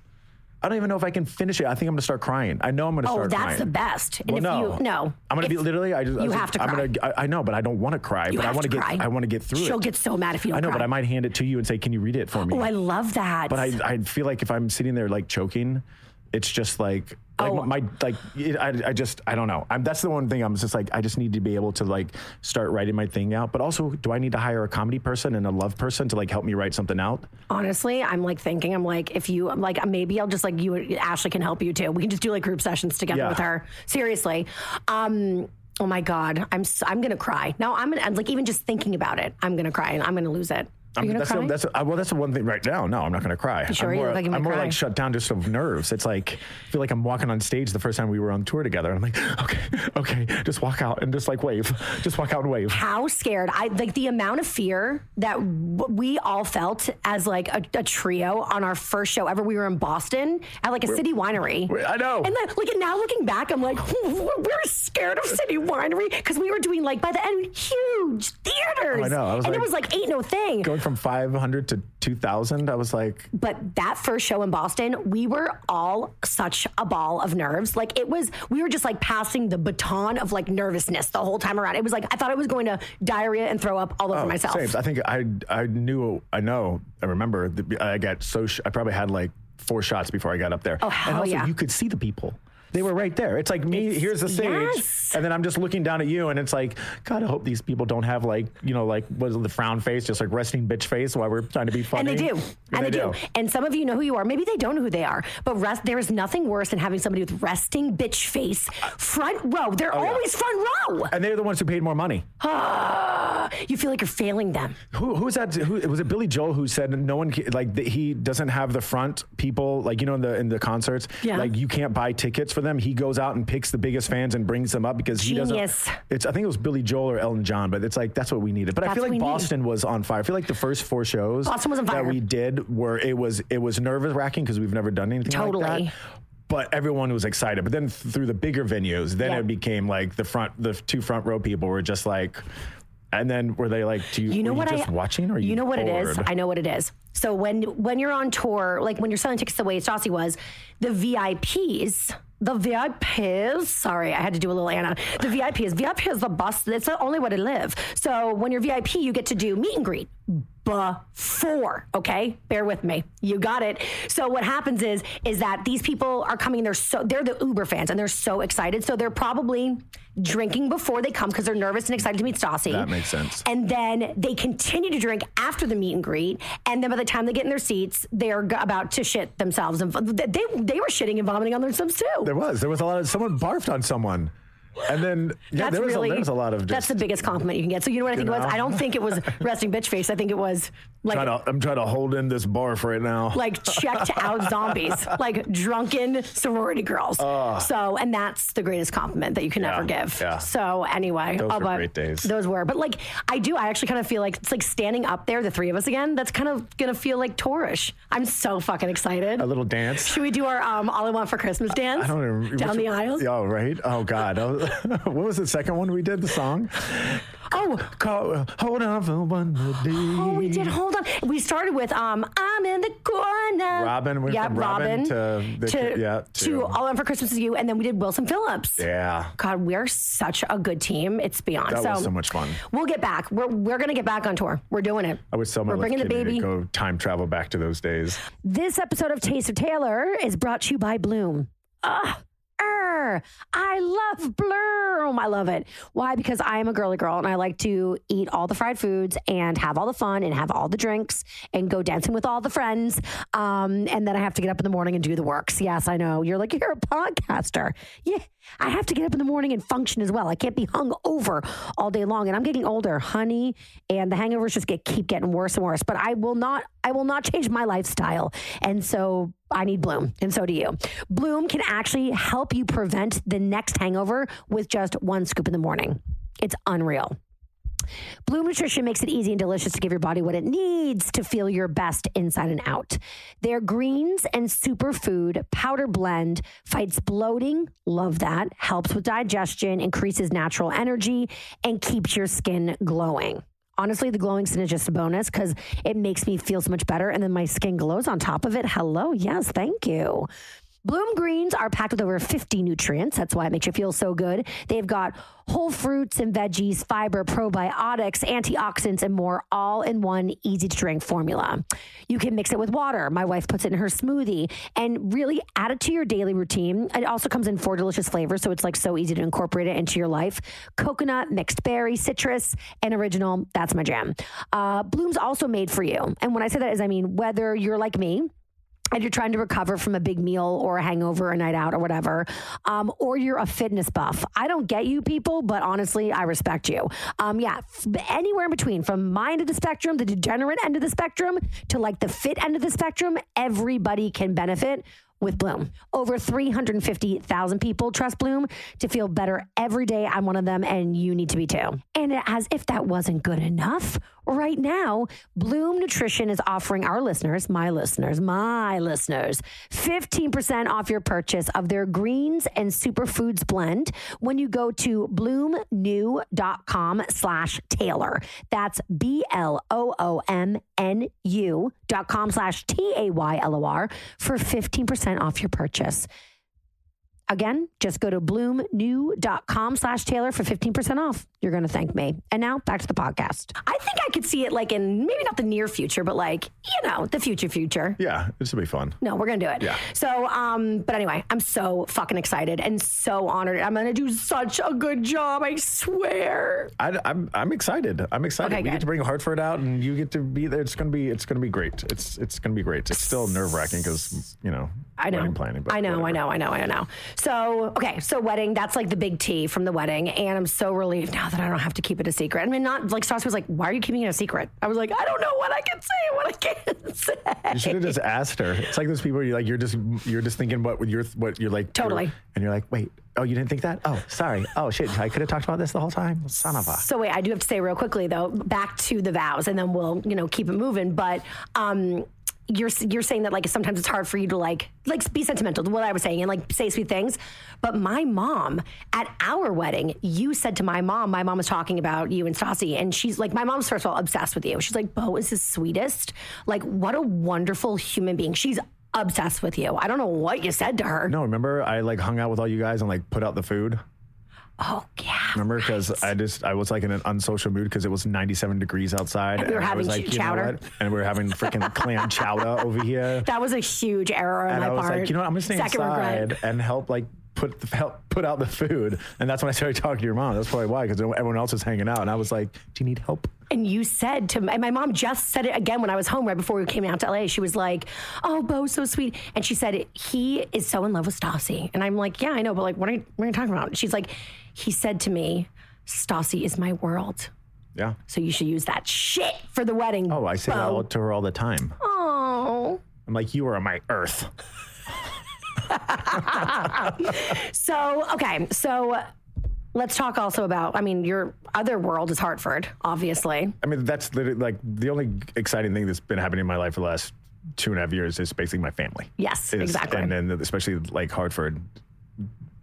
I don't even know if I can finish it. I think I'm gonna start crying. I know I'm gonna Oh, start Oh, that's crying. the best. And Well, if no, you no, I'm gonna be literally. I just, you was- have to I'm cry. gonna. I, I know, but I don't want to cry. You but I want to to get. cry. I want to get through it. She'll get so mad if you don't I know, cry. but I might hand it to you and say, "Can you read it for me?" Oh, I love that. but I, I feel like if I'm sitting there like choking, it's just like, like Oh. my like it, I, I just I don't know. I'm, that's the one thing I'm just like I just need to be able to like start writing my thing out. But also, do I need to hire a comedy person and a love person to like help me write something out? Honestly, I'm like thinking, I'm like, if you, I'm like, maybe I'll just like you, Ashley can help you too. We can just do like group sessions together Yeah. with her. Seriously. Um, oh my God, I'm, I'm gonna cry. No, I'm gonna, I'm like, even just thinking about it, I'm gonna cry and I'm gonna lose it. I'm, that's? The, that's the- well, that's the one thing right now. No, I'm not going to cry. sure? I'm You more, look like I'm more like shut down just of nerves. It's like I feel like I'm walking on stage the first time we were on tour together. I'm like, okay, okay, just walk out and just like wave, just walk out and wave. how scared I like the amount of fear that we all felt as like a, a trio on our first show ever. We were in Boston at like a city winery. I know. And then, like now looking back, I'm like, we're scared of city winery because we were doing like by the end huge theaters. Oh, I know. I and it like- was like ain't no thing. Going from 500 to 2,000, I was like, But that first show in Boston, we were all such a ball of nerves. Like it was, we were just like passing the baton of like nervousness the whole time around. It was like I thought I was going to diarrhea and throw up all over oh, myself. same. I think I I knew I know I remember that I got so sh- I probably had like four shots before I got up there. Oh, and hell also yeah. you could see the people. They were right there. It's like me. It's- here's the stage, yes. and then I'm just looking down at you, and it's like, God, I hope these people don't have like, you know, like what is the frown face, just like resting bitch face while we're trying to be funny. And they do. And, they, do. And some of you know who you are. Maybe they don't know who they are. But rest, there is nothing worse than having somebody with resting bitch face front row. They're Oh, yeah. always front row. And they're the ones who paid more money. Ah, you feel like you're failing them. Who who's that? Who was it? Billy Joel who said no one like he doesn't have the front people like you know in the in the concerts. Yeah. Like you can't buy tickets for them. He goes out and picks the biggest fans and brings them up because he Genius. doesn't. It's I think it was Billy Joel or Elton John, but it's like that's what we needed. But I feel like we need. Boston was on fire. I feel like the first four shows Boston was on fire. that we did were it was it was nerve wracking because we've never done anything like that. But everyone was excited. But then th- through the bigger venues, then Yeah. it became like the front, the two front row people were just like, and then were they like, do you, You know what you just I watching or you you know what it is? I know what it is. So when when you're on tour, like when you're selling tickets the way Stassi was, the VIPs. The VIPs, sorry, I had to do a little Anna. The VIPs, VIP is the bus. That's the only way to live. So when you're VIP, you get to do meet and greet before. Okay, bear with me. You got it. So what happens is, is that these people are coming. They're so they're the Uber fans, and they're so excited. So they're probably drinking before they come because they're nervous and excited to meet Stassi. That makes sense. And then they continue to drink after the meet and greet. And then by the time they get in their seats, they're about to shit themselves. And they, they were shitting and vomiting on themselves too. There was. There was a lot of someone barfed on someone, and then yeah, that's there was really a, there was a lot of that's the biggest compliment you can get. So you know what I think it was? I don't think it was resting bitch face. I think it was like trying to, I'm trying to hold in this barf right now. like checked out zombies, like drunken sorority girls. so, and that's the greatest compliment that you can Yeah, ever give. yeah. So, anyway, Those oh, were great days. Those were, but like, I do. I actually kind of feel like it's like standing up there, the three of us again. That's kind of gonna feel like tourish. I'm so fucking excited. a little dance. Should we do our um, all I want for Christmas dance? I don't even down the aisle. Oh right. Oh God. What was the second one we did? The song. Oh, Call, hold on for one more day. Oh, we did. Hold on. We started with um, I'm in the corner. Robyn, we yeah, from Robyn to the- to, yeah, to, to- All in for Christmas is You, and then we did Wilson Phillips. Yeah. God, we're such a good team. It's beyond. That was so much fun. We'll get back. We're we're gonna get back on tour. We're doing it. I wish someone We're bringing the baby. go time travel back to those days. This episode of Taste of Taylor is brought to you by Bloom. Ah, I love Bloom. I love it. Why? Because I am a girly girl and I like to eat all the fried foods and have all the fun and have all the drinks and go dancing with all the friends. Um, and then I have to get up in the morning and do the works. Yes, I know. You're like, you're a podcaster. Yeah, I have to get up in the morning and function as well. I can't be hung over all day long. And I'm getting older, honey, and the hangovers just get keep getting worse and worse. But I will not I will not change my lifestyle. And so I need Bloom, and so do you. Bloom can actually help you prevent the next hangover with just one scoop in the morning. It's unreal. Bloom Nutrition makes it easy and delicious to give your body what it needs to feel your best inside and out. Their greens and superfood powder blend fights bloating, love that, helps with digestion, increases natural energy, and keeps your skin glowing. Honestly, the glowing skin is just a bonus because it makes me feel so much better. And then my skin glows on top of it. Hello. Yes. Thank you. Bloom greens are packed with over 50 nutrients. That's why it makes you feel so good. They've got whole fruits and veggies, fiber, probiotics, antioxidants, and more all in one easy to drink formula. You can mix it with water. My wife puts it in her smoothie and really add it to your daily routine. It also comes in four delicious flavors, so it's like so easy to incorporate it into your life coconut, mixed berry, citrus, and original. That's my jam. Uh, Bloom's also made for you. And when I say that, is I mean, whether you're like me, and you're trying to recover from a big meal or a hangover, a night out, or whatever, um, or you're a fitness buff. I don't get you people, but honestly, I respect you. Um, yeah, f- anywhere in between, from my end of the spectrum, the degenerate end of the spectrum, to like the fit end of the spectrum, everybody can benefit with Bloom. Over 350,000 people trust Bloom to feel better every day. I'm one of them, and you need to be too. And as if that wasn't good enough, right now, Bloom Nutrition is offering our listeners, my listeners, my listeners, 15% off your purchase of their greens and superfoods blend when you go to bloomnu.com slash Taylor. That's B-L-O-O-M-N-U dot com slash T-A-Y-L-O-R for 15% off your purchase. Again, just go to bloomnu.com slash Taylor for 15% off. You're going to thank me. And now back to the podcast. I think I could see it like in maybe not the near future, but like, you know, the future future. Yeah, this will be fun. No, we're gonna do it. Yeah. So, um, but anyway, I'm so fucking excited and so honored. I'm gonna do such a good job. I swear. I, I'm I'm excited. I'm excited. Okay, we good. get to bring Hartford out, and you get to be there. It's gonna be it's gonna be great. It's it's gonna be great. It's still nerve wracking because you know I know. wedding planning. But I know, I whatever. know, I know, I know. So, okay, so wedding, that's like the big T from the wedding. And I'm so relieved now that I don't have to keep it a secret. I mean, not like Stassi was like, why are you keeping it a secret? I was like, I don't know what I can say and what I can't say. You should have just asked her. It's like those people where you're like you're just you're just thinking what you're what you're like Totally. and you're like wait oh you didn't think that oh sorry oh shit I could have talked about this the whole time son of a So wait, I do have to say real quickly though, back to the vows, and then we'll you know keep it moving. But um, you're you're saying that like sometimes it's hard for you to like like be sentimental. to What I was saying and like say sweet things. But my mom at our wedding, you said to my mom, my mom was talking about you and Stassi, and she's like, my mom's first of all obsessed with you. She's like, Beau is the sweetest. Like, what a wonderful human being. She's obsessed with you. I don't know what you said to her. no remember I like hung out with all you guys and like put out the food Oh yeah. remember because I just I was like in an unsocial mood because it was 97 degrees outside And we were I was having like ch- you know chowder. what? and we were having freaking clam chowder over here That was a huge error on and my I was part. like, you know, what? I'm gonna stay Second inside regret. and help like put the, help put out the food. And that's when I started talking to your mom. That's probably why, because everyone else was hanging out, and I was like, "Do you need help?" And you said to and my mom just said it again when I was home right before we came out to LA. She was like, "Oh, Beau's so sweet," and she said he is so in love with Stassi. And I'm like, "Yeah, I know, but like, what are you, what are you talking about?" She's like, "He said to me, Stassi is my world, Yeah. so you should use that shit for the wedding." Oh, I say that all to her all the time. Oh. I'm like, "You are my earth." So okay, so let's talk also about. I mean, your other world is Hartford, obviously. I mean, that's literally like the only exciting thing that's been happening in my life for the last two and a half years is basically my family. Yes, Is- exactly. And then especially like Hartford.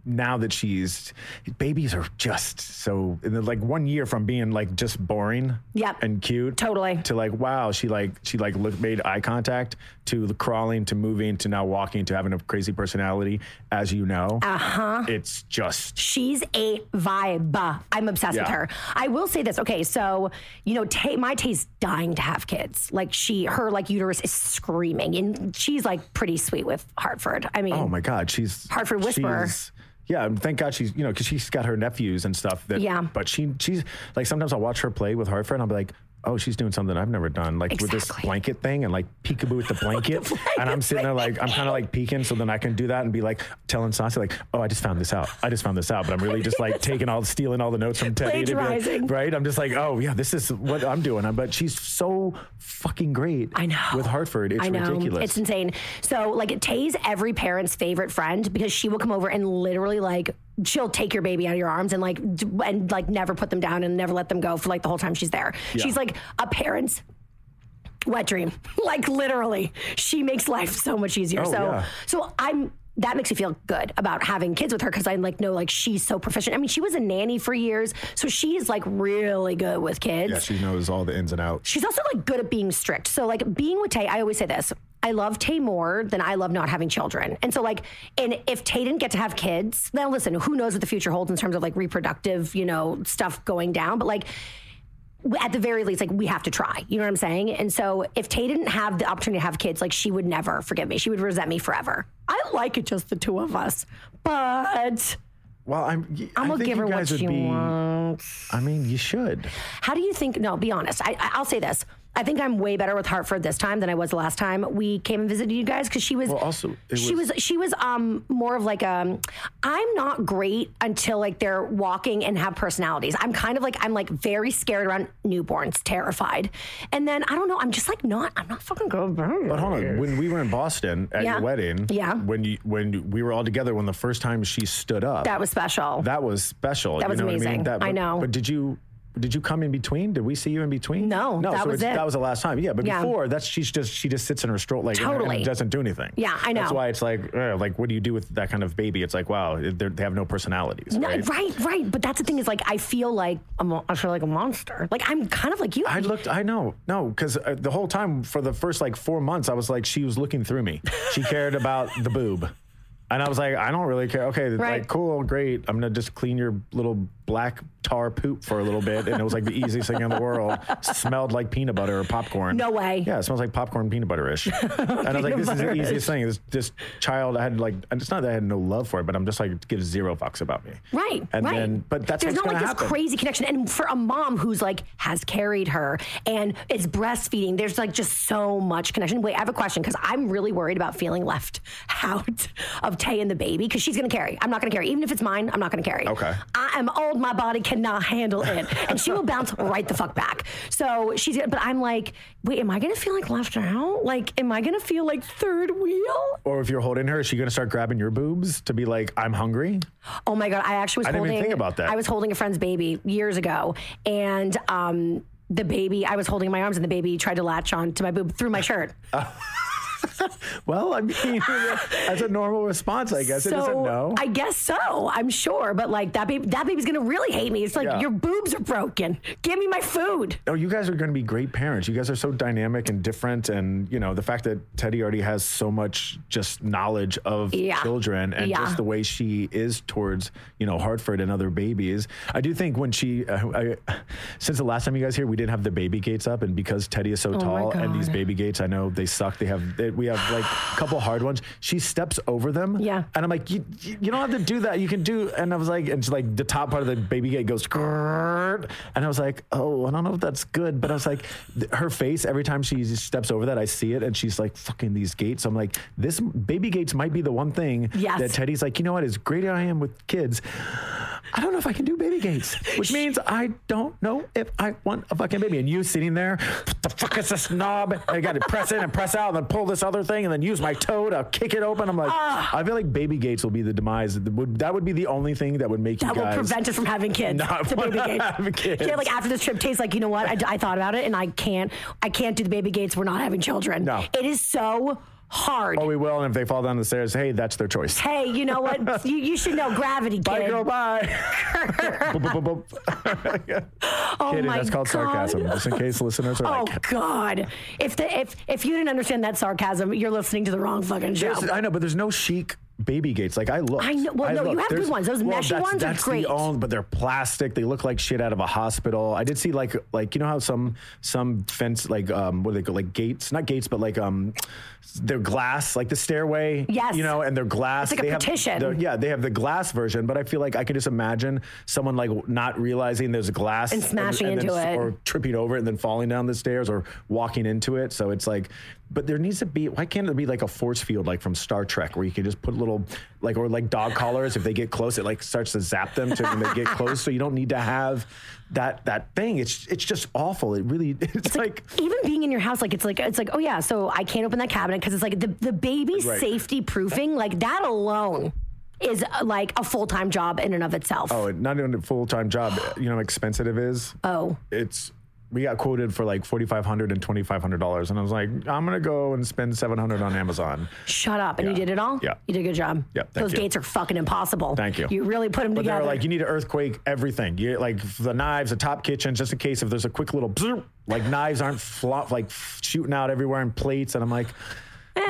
Now that she's babies are just so in like one year from being like just boring Yep. and cute Totally. to like wow she like she like look, made eye contact to the crawling to moving to now walking to having a crazy personality as you know Uh huh. it's just She's a vibe. I'm obsessed with her. I will say this. Okay, so you know, Tay, my taste dying to have kids. Like she, her like uterus is screaming, and she's like pretty sweet with Hartford. I mean, oh my god she's Hartford Whisperer. she's- yeah, and thank God she's you know because she's got her nephews and stuff. That Yeah. But she she's like sometimes I'll watch her play with Hartford and I'll be like, oh, she's doing something I've never done, like with this blanket thing and like peekaboo with the blanket. and I'm sitting there like, I'm kind of like peeking so then I can do that and be like telling Stassi, like, oh, I just found this out. I just found this out. But I'm really just like taking all, stealing all the notes from Teddy. to be like- right? I'm just like, oh, yeah, this is what I'm doing. But she's so fucking great. I know. With Hartford. It's ridiculous. It's insane. So, like, Tay's every parent's favorite friend because she will come over and literally, like, she'll take your baby out of your arms and, like, and, like, never put them down and never let them go for, like, the whole time she's there. Yeah. She's, like, a parent's wet dream. like, literally. She makes life so much easier. Oh, so, yeah. so I'm, that makes me feel good about having kids with her because I like know like she's so proficient. I mean, she was a nanny for years, so she's like really good with kids. yeah, she knows all the ins and outs. She's also like good at being strict. So like being with Tay, I always say this. I love Tay more than I love not having children. And so like, and if Tay didn't get to have kids, now listen, who knows what the future holds in terms of like reproductive, you know, stuff going down. But like at the very least, like we have to try. You know what I'm saying? And so if Tay didn't have the opportunity to have kids, like she would never forgive me. She would resent me forever. Like it just the two of us. But Well, I'm. I'm I gonna think give you her what guys would she be, wants. I mean, you should. How do you think? No, be honest. I, I- I'll say this. I think I'm way better with Hartford this time than I was the last time we came and visited you guys because she was. Well, also, she was was- she was um more of like um. I'm not great until like they're walking and have personalities. I'm kind of like I'm like very scared around newborns, terrified, and then I don't know. I'm just like not. I'm not fucking good. But hold on, when we were in Boston at Yeah. your wedding, Yeah. when you when we were all together, when the first time she stood up, That was special. that was special. That you was know What I, amazing. mean? That, I know. But did you? Did you come in between? Did we see you in between? No, no. that so was it. That was the last time. Yeah, but Yeah. before that's she's just she just sits in her stroller like and- and Totally. doesn't do anything. Yeah, I know. That's why it's like uh, like what do you do with that kind of baby? It's like wow, they're- have no personalities. No, right? right, right. But that's the thing is like I feel like a I feel like a monster. Like I'm kind of like you. I looked. I know. No, because uh, the whole time for the first like four months, I was like, she was looking through me. She cared about the boob, and I was like, I don't really care. Okay, Right. like cool, great. I'm gonna just clean your little black tar poop for a little bit, and it was like the easiest thing in the world. Smelled like peanut butter or popcorn. No way. Yeah, it smells like popcorn peanut butter-ish. and I was like, this is the easiest thing. This this child, I had like, and it's not that I had no love for it, but I'm just like, give zero fucks about me. Right, And right. then, but that's there's not like gonna this crazy connection, and for a mom who's like has carried her and is breastfeeding, there's like just so much connection. Wait, I have a question because I'm really worried about feeling left out of Tay and the baby because she's gonna carry. I'm not gonna carry, even if it's mine. I'm not gonna carry. Okay. I am old. My body cannot handle it, and she will bounce right the fuck back. So she's. But I'm like, wait, am I gonna feel like left out? Like, am I gonna feel like third wheel? Or if you're holding her, is she gonna start grabbing your boobs to be like, I'm hungry? Oh my god! I actually was I didn't holding. even think about that. I was holding a friend's baby years ago, and um, the baby I was holding in my arms, and the baby tried to latch on to my boob through my shirt. Well, I mean, that's a normal response, I guess. it doesn't know. I guess so. I'm sure, but like that baby, that baby's gonna really hate me. It's like Yeah. your boobs are broken. Give me my food. Oh, you guys are going to be great parents. You guys are so dynamic and different, and you know the fact that Teddy already has so much just knowledge of Yeah. children and Yeah. just the way she is towards you know Hartford and other babies. I do think when she, uh, I, since the last time you guys here, we didn't have the baby gates up, and because Teddy is so Oh tall and these baby gates, I know they suck. They have they, we have like a couple hard ones. She steps over them, Yeah. and I'm like, you, you you don't have to do that. You can do, and I was like, and she's like the top part of the baby gate goes, grrrt, and I was like, oh, I don't know if that's good, but I was like, th- her face every time she steps over that, I see it, and she's like, fucking these gates. I'm like, this baby gates might be the one thing Yes. that Teddy's like, you know what? As great as I am with kids. I don't know if I can do baby gates, which means I don't know if I want a fucking baby. And you sitting there, what the fuck is this knob? I got to press in and press out and then pull this other thing and then use my toe to kick it open. I'm like, Ah. I feel like baby gates will be the demise. That would, that would be the only thing that would make That you will guys. prevent us from having kids. Not the baby gates. have kids. Yeah, like after this trip, tastes like you know what? I, I thought about it, and I can't. I can't do the baby gates. We're not having children. No. it is so hard. oh, we will. And if they fall down the stairs, hey, that's their choice. Hey, you know what? you, you should know gravity, kid. Bye, girl, bye. Boop, boop, boop, oh Kidding, my that's called God. sarcasm, just in case listeners are Oh like, God! If the if if you didn't understand that sarcasm, you're listening to the wrong fucking show. I know, but there's no chic baby gates. Like I look. I know- well, no, you have good ones. Those meshy that's, ones are great. The only, but they're plastic. They look like shit out of a hospital. I did see like like you know how some some fence like um what do they call like gates not gates but like um they're glass like the stairway. Yes. You know, and they're glass. It's like a they have partition. yeah, they have the glass version, but I feel like I can just imagine someone like not realizing there's a glass And smashing then into s- it. or tripping over it and then falling down the stairs or walking into it. So it's like, but there needs to be. Why can't there be like a force field like from Star Trek where you can just put little like or like dog collars if they get close, it like starts to zap them to when they get close. So you don't need to have that that thing. It's it's just awful. It really it's, like, even being in your house, like it's like it's like oh yeah, so I can't open that cabinet because it's like the the baby Right. safety proofing, like that alone is uh, like a full time job in and of itself. oh, not even a full time job. You know how expensive it is. Oh. it's we got quoted for like forty five hundred and twenty five hundred dollars, and I was like, I'm gonna go and spend seven hundred on Amazon. Shut up! And you did it all. Yeah. you did a good job. Yeah, those you. gates are fucking impossible. Thank you. You really put them But together. they're like, you need an earthquake, everything. You like the knives, the top kitchen, just in case if there's a quick little bzz, like knives aren't flop, like shooting out everywhere and plates. And I'm like, eh,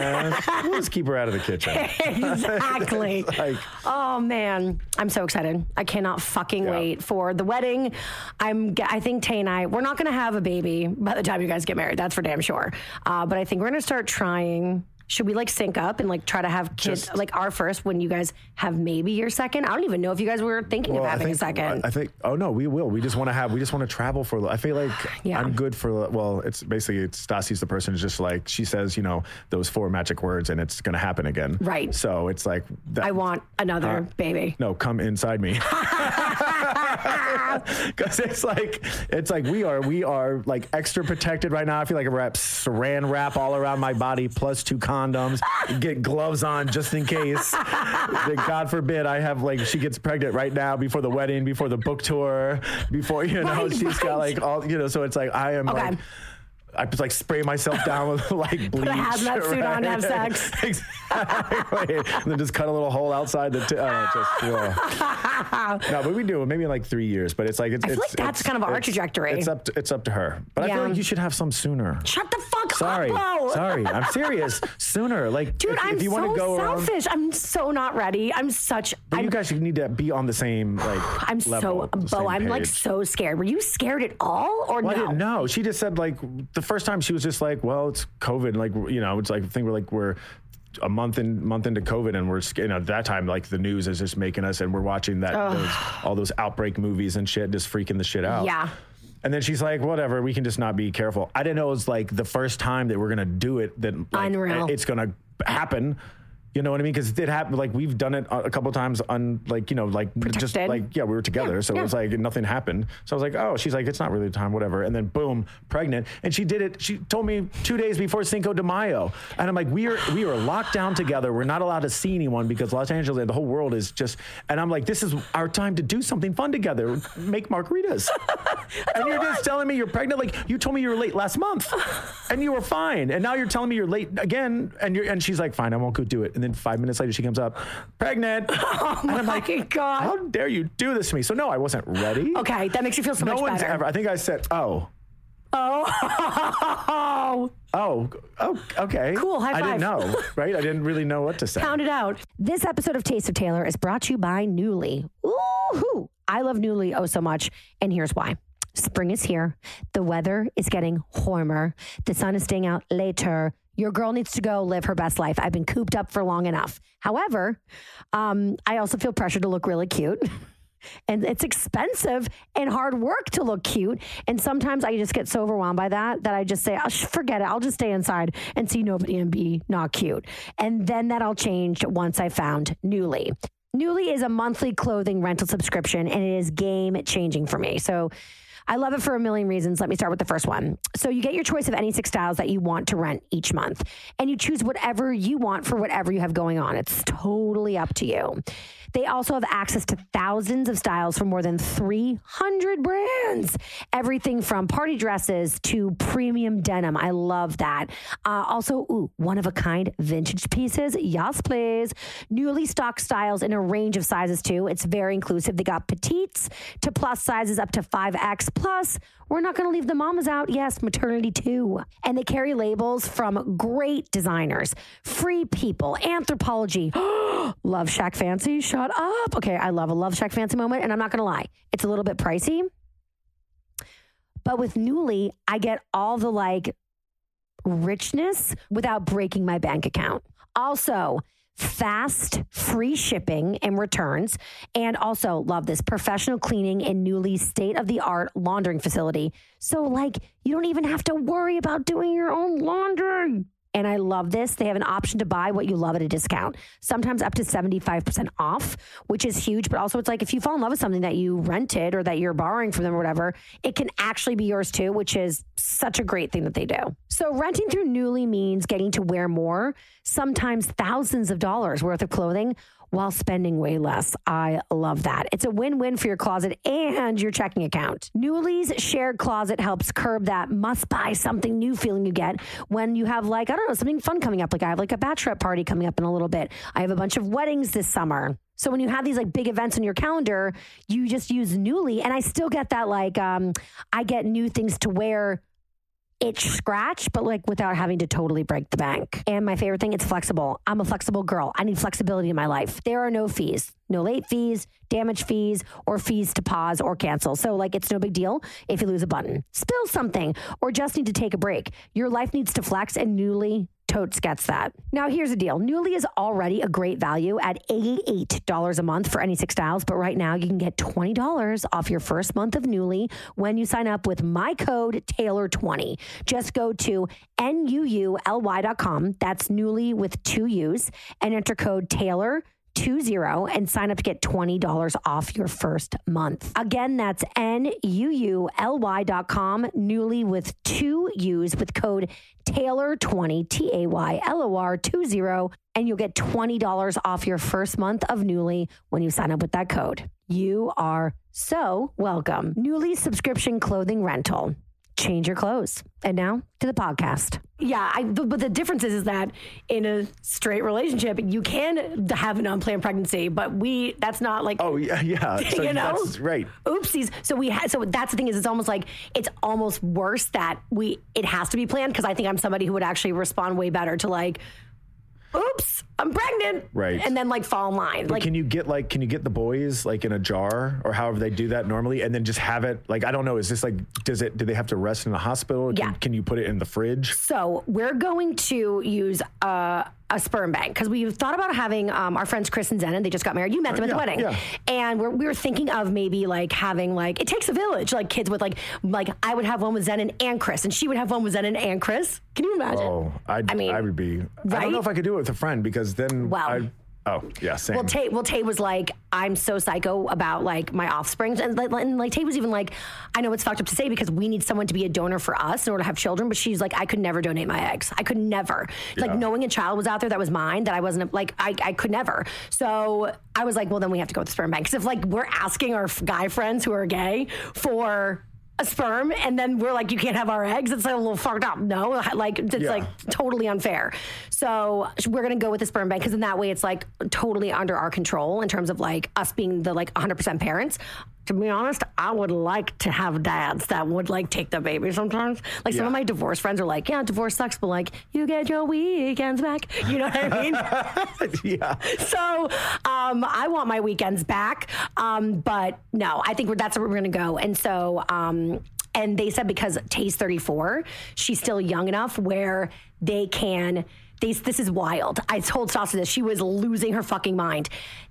we'll just keep her out of the kitchen. exactly. like, Oh man, I'm so excited! I cannot fucking Yeah. wait for the wedding. I'm. I think Tay and I we're not going to have a baby by the time you guys get married. That's for damn sure. Uh, but I think we're going to start trying. Should we like sync up and like try to have kids Just- like our first when you guys have maybe your second? I don't even know if you guys were thinking of I having think, a second. I think, oh no, we will. We just want to have, we just want to travel for, a li- I feel like Yeah. I'm good for, well, it's basically, it's Stassi's the person who's just like, she says, you know, those four magic words and it's going to happen again. Right. So it's like, that, I want another baby. No, come inside me. Because it's like it's like we are we are like extra protected right now. I feel like I wrap saran wrap all around my body, plus two condoms. Get gloves on just in case. That God forbid I have like she gets pregnant right now before the wedding, before the book tour, before you know Right, she's right. got like all you know. So it's like I am Okay. like. I just like spray myself down with like bleach. hazmat suit on to have sex. exactly. and then just cut a little hole outside the. T- oh, just, ugh. no, but we do it maybe in like three years. But it's like it's. I feel it's- like that's kind of our trajectory. It's up. To, it's up to her. But I feel like you should have some sooner. Shut the fuck Sorry, up, Beau. sorry. I'm serious. Sooner, like Dude, if, I'm if you so want to go around. selfish. I'm so not ready. I'm such. But I'm, you guys need to be on the same like. I'm level, so Beau. I'm like so scared. Were you scared at all or Well, I no? didn't know. She just said like the first time she was just like, well, it's COVID. Like you know, it's like I think we're like we're a month in month into COVID, and we're you know at that time like the news is just making us, and we're watching that those, all those outbreak movies and shit, just freaking the shit out. Yeah. And then she's like, whatever, we can just not be careful. I didn't know it was like the first time that we're gonna do it that like, Unreal. it's gonna happen. You know what I mean? Because it happened. Like we've done it a couple times on, like you know, like just like yeah, we were together, so yeah. it was like nothing happened. So I was like, oh, she's like, it's not really the time, whatever. And then boom, pregnant, and she did it. She told me two days before Cinco de Mayo, and I'm like, we are we are locked down together. We're not allowed to see anyone because Los Angeles and the whole world is just. And I'm like, this is our time to do something fun together, make margaritas. and you're just telling me you're pregnant. Like you told me you were late last month, and you were fine, and now you're telling me you're late again. And you're and she's like, fine, I won't go do it. And then five minutes later, she comes up, pregnant. Oh and I'm like, God. how dare you do this to me? So no, I wasn't ready. Okay, that makes you feel so No much one's better. ever. I think I said, oh, Oh, oh, oh, okay. Cool, high I didn't know, right? I didn't really know what to say. pound it out. This episode of Taste of Taylor is brought to you by Nuuly. Ooh, I love Nuuly oh so much, and here's why. Spring is here. The weather is getting warmer. The sun is staying out later. Your girl needs to go live her best life. I've been cooped up for long enough. However, um, I also feel pressure to look really cute. and it's expensive and hard work to look cute. And sometimes I just get so overwhelmed by that that I just say, oh, sh- forget it. I'll just stay inside and see nobody and be not cute. And then that all changed once I found Nuuly. Nuuly is a monthly clothing rental subscription and it is game changing for me. So I love it for a million reasons. Let me start with the first one. So you get your choice of any six styles that you want to rent each month, and you choose whatever you want for whatever you have going on. It's totally up to you. They also have access to thousands of styles from more than 300 brands. Everything from party dresses to premium denim. I love that. Uh, also, ooh, one of a kind vintage pieces. Yes, please. Newly stocked styles in a range of sizes too. It's very inclusive. They got petites to plus sizes up to 5X Plus, we're not going to leave the mamas out. Yes, maternity too. And they carry labels from great designers, free people, Anthropologie. love Shack Fancy. Shut up. Okay, I love a Love Shack Fancy moment. And I'm not going to lie, it's a little bit pricey. But with Nuuly, I get all the like richness without breaking my bank account. Also, fast, free shipping and returns. And also, love this professional cleaning and Nuuly state of the art laundering facility. So, like, you don't even have to worry about doing your own laundry. And I love this. They have an option to buy what you love at a discount, sometimes up to 75% off, which is huge. But also, it's like if you fall in love with something that you rented or that you're borrowing from them or whatever, it can actually be yours too, which is such a great thing that they do. So, renting through Nuuly means getting to wear more, sometimes thousands of dollars worth of clothing while spending way less. I love that. It's a win win for your closet and your checking account. Nuuly's shared closet helps curb that must buy something new feeling you get when you have, like, I don't know, something fun coming up. Like, I have like a bachelorette party coming up in a little bit. I have a bunch of weddings this summer. So when you have these like big events on your calendar, you just use Newly, and I still get that like um, I get new things to wear itch scratch, but like without having to totally break the bank. And my favorite thing, it's flexible. I'm a flexible girl. I need flexibility in my life. There are no fees, no late fees, damage fees, or fees to pause or cancel. So like it's no big deal if you lose a button, spill something, or just need to take a break. Your life needs to flex and Nuuly Totes gets that. Now, here's the deal Nuuly is already a great value at $88 a month for any six styles, but right now you can get $20 off your first month of Nuuly when you sign up with my code Taylor20. Just go to N-U-U-L-Y.com, that's Nuuly with two U's, and enter code Taylor. 20 and sign up to get $20 off your first month. Again, that's N-U-U-L-Y dot com, Nuuly with two U's with code Taylor20, T A Y L O R 20, and you'll get $20 off your first month of Nuuly when you sign up with that code. You are so welcome. Nuuly subscription clothing rental. Change your clothes. And now to the podcast. Yeah, I, but the difference is, is that in a straight relationship, you can have an unplanned pregnancy, but we, that's not like, Oh yeah, yeah. So You know? that's right. oopsies. So we had, so that's the thing is, it's almost like, it's almost worse that we, it has to be planned because I think I'm somebody who would actually respond way better to like, oops, I'm pregnant. Right. And then like fall in line. But Like, can you get like can you get the boys like in a jar or however they do that normally and then just have it like I don't know is this like does it do they have to rest in the hospital? Can, Yeah. Can you put it in the fridge? So we're going to use a, a sperm bank because we've thought about having um, our friends Chris and Zen, they just got married. You met them at yeah, the wedding, yeah. and we're, we were thinking of maybe like having like it takes a village, like kids with like like I would have one with Zen and, Chris, and she would have one with Zen and, Chris. Can you imagine? Oh, I'd, I mean, I would be. I don't know if I could do it with a friend because then. Well- I, oh yeah, same. Well, Tate, well, Tate was like, I'm so psycho about like my offspring, and like, and like Tate was even like, I know it's fucked up to say because we need someone to be a donor for us in order to have children, but she's like, I could never donate my eggs. I could never. Like knowing a child was out there that was mine, that I wasn't like, I, I could never. So I was like, well, then we have to go with the sperm bank because if like we're asking our guy friends who are gay for. A sperm, and then we're like, you can't have our eggs. It's like a little fucked up. No, like it's Yeah. like totally unfair. So we're gonna go with the sperm bank because in that way it's like totally under our control in terms of like us being the like 100% parents. To be honest, I would like to have dads that would like take the baby sometimes. Like some Yeah. of my divorce friends are like, yeah, divorce sucks, but like you get your weekends back. You know what I mean? yeah. so um, I want my weekends back. Um, but no, I think that's where we're going to go. And so, um, and they said because Tay's 34, she's still young enough where they can. They, this is wild. I told Sasha this. She was losing her fucking mind.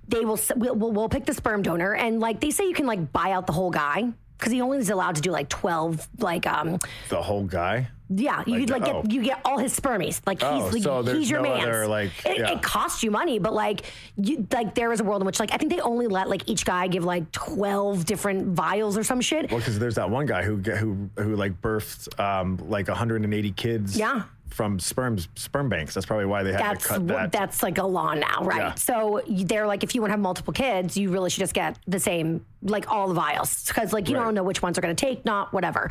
They will. We'll, we'll, we'll pick the sperm donor, and like they say, you can like buy out the whole guy because he only is allowed to do like 12 like um The whole guy. yeah, you Like like, get oh. you get all his spermies. Like Oh, he's like, so he's your no man. like, it, yeah. it costs you money, but like you like there is a world in which like I think they only let like each guy give like twelve different vials or some shit. Well, because there's that one guy who who who like birthed um, like 180 kids. Yeah. From sperm sperm banks. That's probably why they had That's to cut that. that's like a law now, right? Yeah. So they're like, if you want to have multiple kids, you really should just get the same, like all the vials, because like you Right. don't know which ones are going to take, not whatever.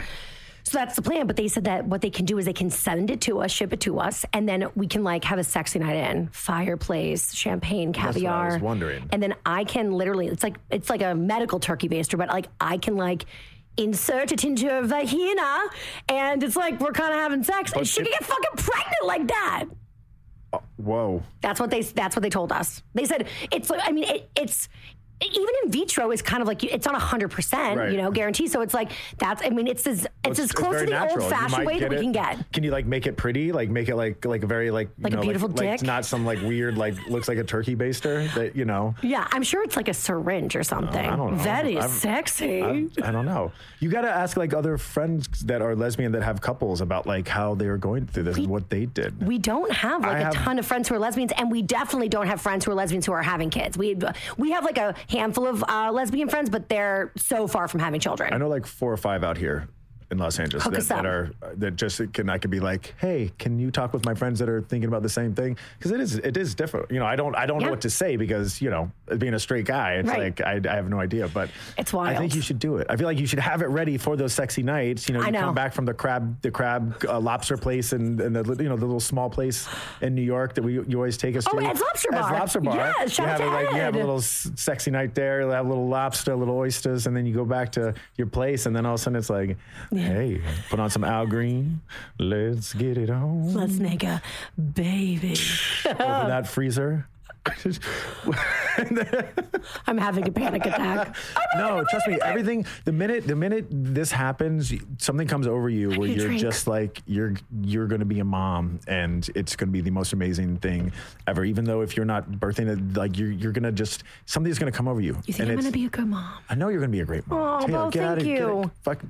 So that's the plan. But they said that what they can do is they can send it to us, ship it to us, and then we can like have a sexy night in, fireplace, champagne, what I was caviar. wondering. And then I can literally, it's like it's like a medical turkey baster, but like I can like insert it into her vagina, and it's like we're kind of having sex, and she it- could get fucking pregnant like that. Uh, whoa. That's what they. That's what they told us. They said it's. like I mean, it, it's even in vitro is kind of like it's not hundred percent, you know, guarantee. So it's like that's. I mean, it's as it's, as close to the natural. Old fashioned way that we it- can get. Can you like make it pretty? Like make it like like a very like you Like a know, beautiful like, dick? not some like weird like looks like a turkey baster that you know. Yeah, I'm sure it's like a syringe or something. I don't know. That is I've- sexy. I, I don't know. You got to ask like other friends that are lesbian that have couples about like how they were going through this and what they did. we don't have like I a have- ton of friends who are lesbians, and we definitely don't have friends who are lesbians who are having kids. We we have like a handful of uh, lesbian friends, but they're so far from having children. I know like four or five out here in Los Angeles that, that are that just can I could be like, hey, can you talk with my friends that are thinking about the same thing? Because it is it is different. You know, I don't I don't Yeah. know what to say because you know being a straight guy, it's Right. like I, I have no idea. But It's wild. I think you should do it. I feel like you should have it ready for those sexy nights. You know, you know. come back from the crab the crab uh, lobster place and, and the you know the little small place in New York that we you always take us Oh, to. Ed's Lobster Ed's Bar. Lobster Bar. Yeah, you shout out have to like you have a little sexy night there. You have a little lobster, little oysters, and then you go back to your place, and then all of a sudden it's like, hey, put on some Al Green, let's get it on Let's make a baby. over that freezer. I'm having a panic attack. no, trust me. Everything the minute the minute this happens, something comes over you where you're drink. just like you're you're going to be a mom, and it's going to be the most amazing thing ever. Even though if you're not birthing it, like you're you're going to just something's going to come over you. You think and I'm gonna be a good mom? I know you're gonna be a great mom. Aw, Taylor, Beau, get out thank of get you. it- fuck.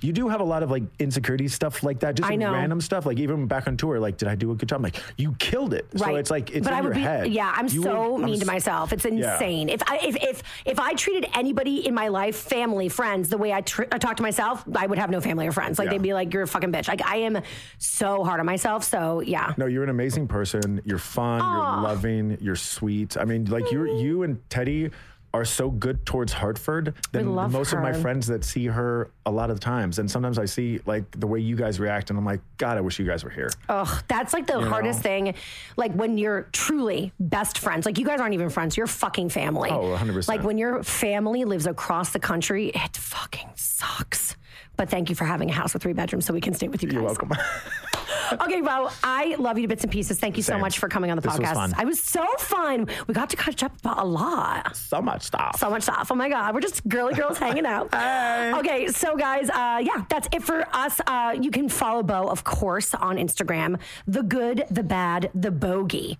You do have a lot of like insecurity stuff like that, just I know. random stuff. Like even back on tour, like did I do a good job? I'm like you killed it. Right. So it's like it's but in I would your be, head. Yeah, I'm You so would- I'm mean to myself. It's insane. If I if, if if I treated anybody in my life, family, friends, the way I, tr- I talk to myself, I would have no family or friends. Like Yeah. they'd be like, "You're a fucking bitch." Like I am so hard on myself. So yeah. No, you're an amazing person. You're fun. You're loving. You're sweet. I mean, like you, you and Teddy are so good towards Hartford than most of my friends that see her a lot of times. And sometimes I see like the way you guys react, and I'm like, God, I wish you guys were here. Ugh, that's like the hardest thing. Like when you're truly best friends. Like you guys aren't even friends. You're fucking family. Oh, 100%. Like when your family lives across the country, it fucking sucks. But thank you for having a house with three bedrooms so we can stay with you guys. You're welcome. Okay, Beau, I love you to bits and pieces. Thank you so much for coming on the This was podcast. fun. I was so fun. We got to catch up about a lot. so much stuff. So much stuff. Oh my God. We're just girly girls hanging out. Okay, so guys, uh, yeah, that's it for us. Uh, you can follow Beau, of course, on Instagram. The good, the bad, the bogey.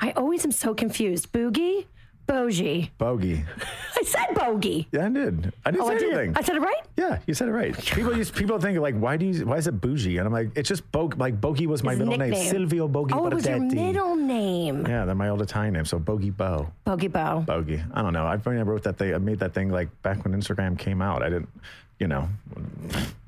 I always am so confused. Boogie? Bogey. Bogey. I said bogey. Yeah, I did. I didn't Oh, say I did. anything. I said it right? Yeah, you said it right. People use people think like, why do you? Why is it bougie? And I'm like, it's just Beau. Like Bogey was my His middle name, nickname. Silvio Bogey Oh, it was your Bardetti. middle name. Yeah, they're my old Italian name. So Bogey Beau. Bogey Beau. Bogey. I don't know. I I wrote that thing. I made that thing like back when Instagram came out. I didn't, you know,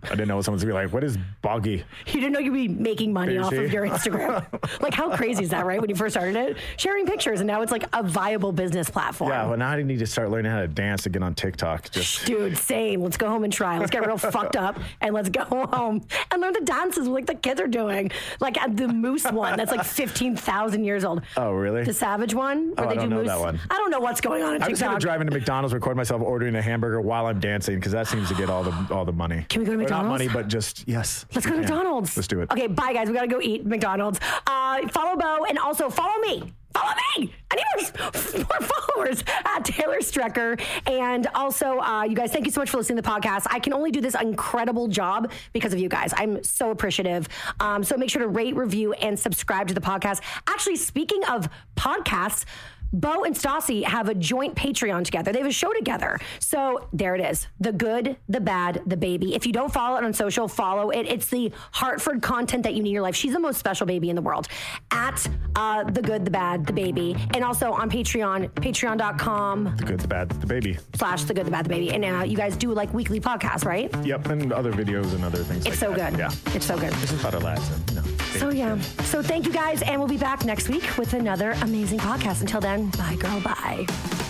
I didn't know someone's gonna be like, "What is boggy?" You didn't know you'd be making money off of your Instagram. like, how crazy is that, right? When you first started it, sharing pictures, and now it's like a viable business platform. Yeah. Well, now I need to start learning how to dance again on TikTok. Just Dude, same. Let's go home and try. Let's get real fucked up and let's go home and learn the dances like the kids are doing. Like uh, the moose one that's like 15,000 years old. Oh, really? The savage one where Oh, they I do don't know moose. that one. I don't know what's going on in I'm just gonna drive into McDonald's, record myself ordering a hamburger while I'm dancing because that seems to get all the all the money. Can we go to Or McDonald's? Not money, but just yes. Let's go to. McDonald's. Let's do it. Okay, bye guys. We gotta go eat McDonald's. Uh, follow Beau and also follow me. Follow me. I need more, more followers at Taylor Strecker. And also, uh, you guys, thank you so much for listening to the podcast. I can only do this incredible job because of you guys. I'm so appreciative. Um, so make sure to rate, review, and subscribe to the podcast. Actually, speaking of podcasts, Beau and Stassi have a joint Patreon together. They have a show together. So there it is. The good, the bad, the baby. If you don't follow it on social, follow it. It's the Hartford content that you need in your life. She's the most special baby in the world. At uh, the good, the bad, the baby. And also on Patreon, patreon.com The good, the bad, the baby. slash the good, the bad, the baby. And uh, you guys do like weekly podcasts, right? Yep, and other videos and other things. It's like so that. good. Yeah. It's so good. This is about our you know, So yeah. So thank you guys, and we'll be back next week with another amazing podcast. Until then, bye, girl, bye.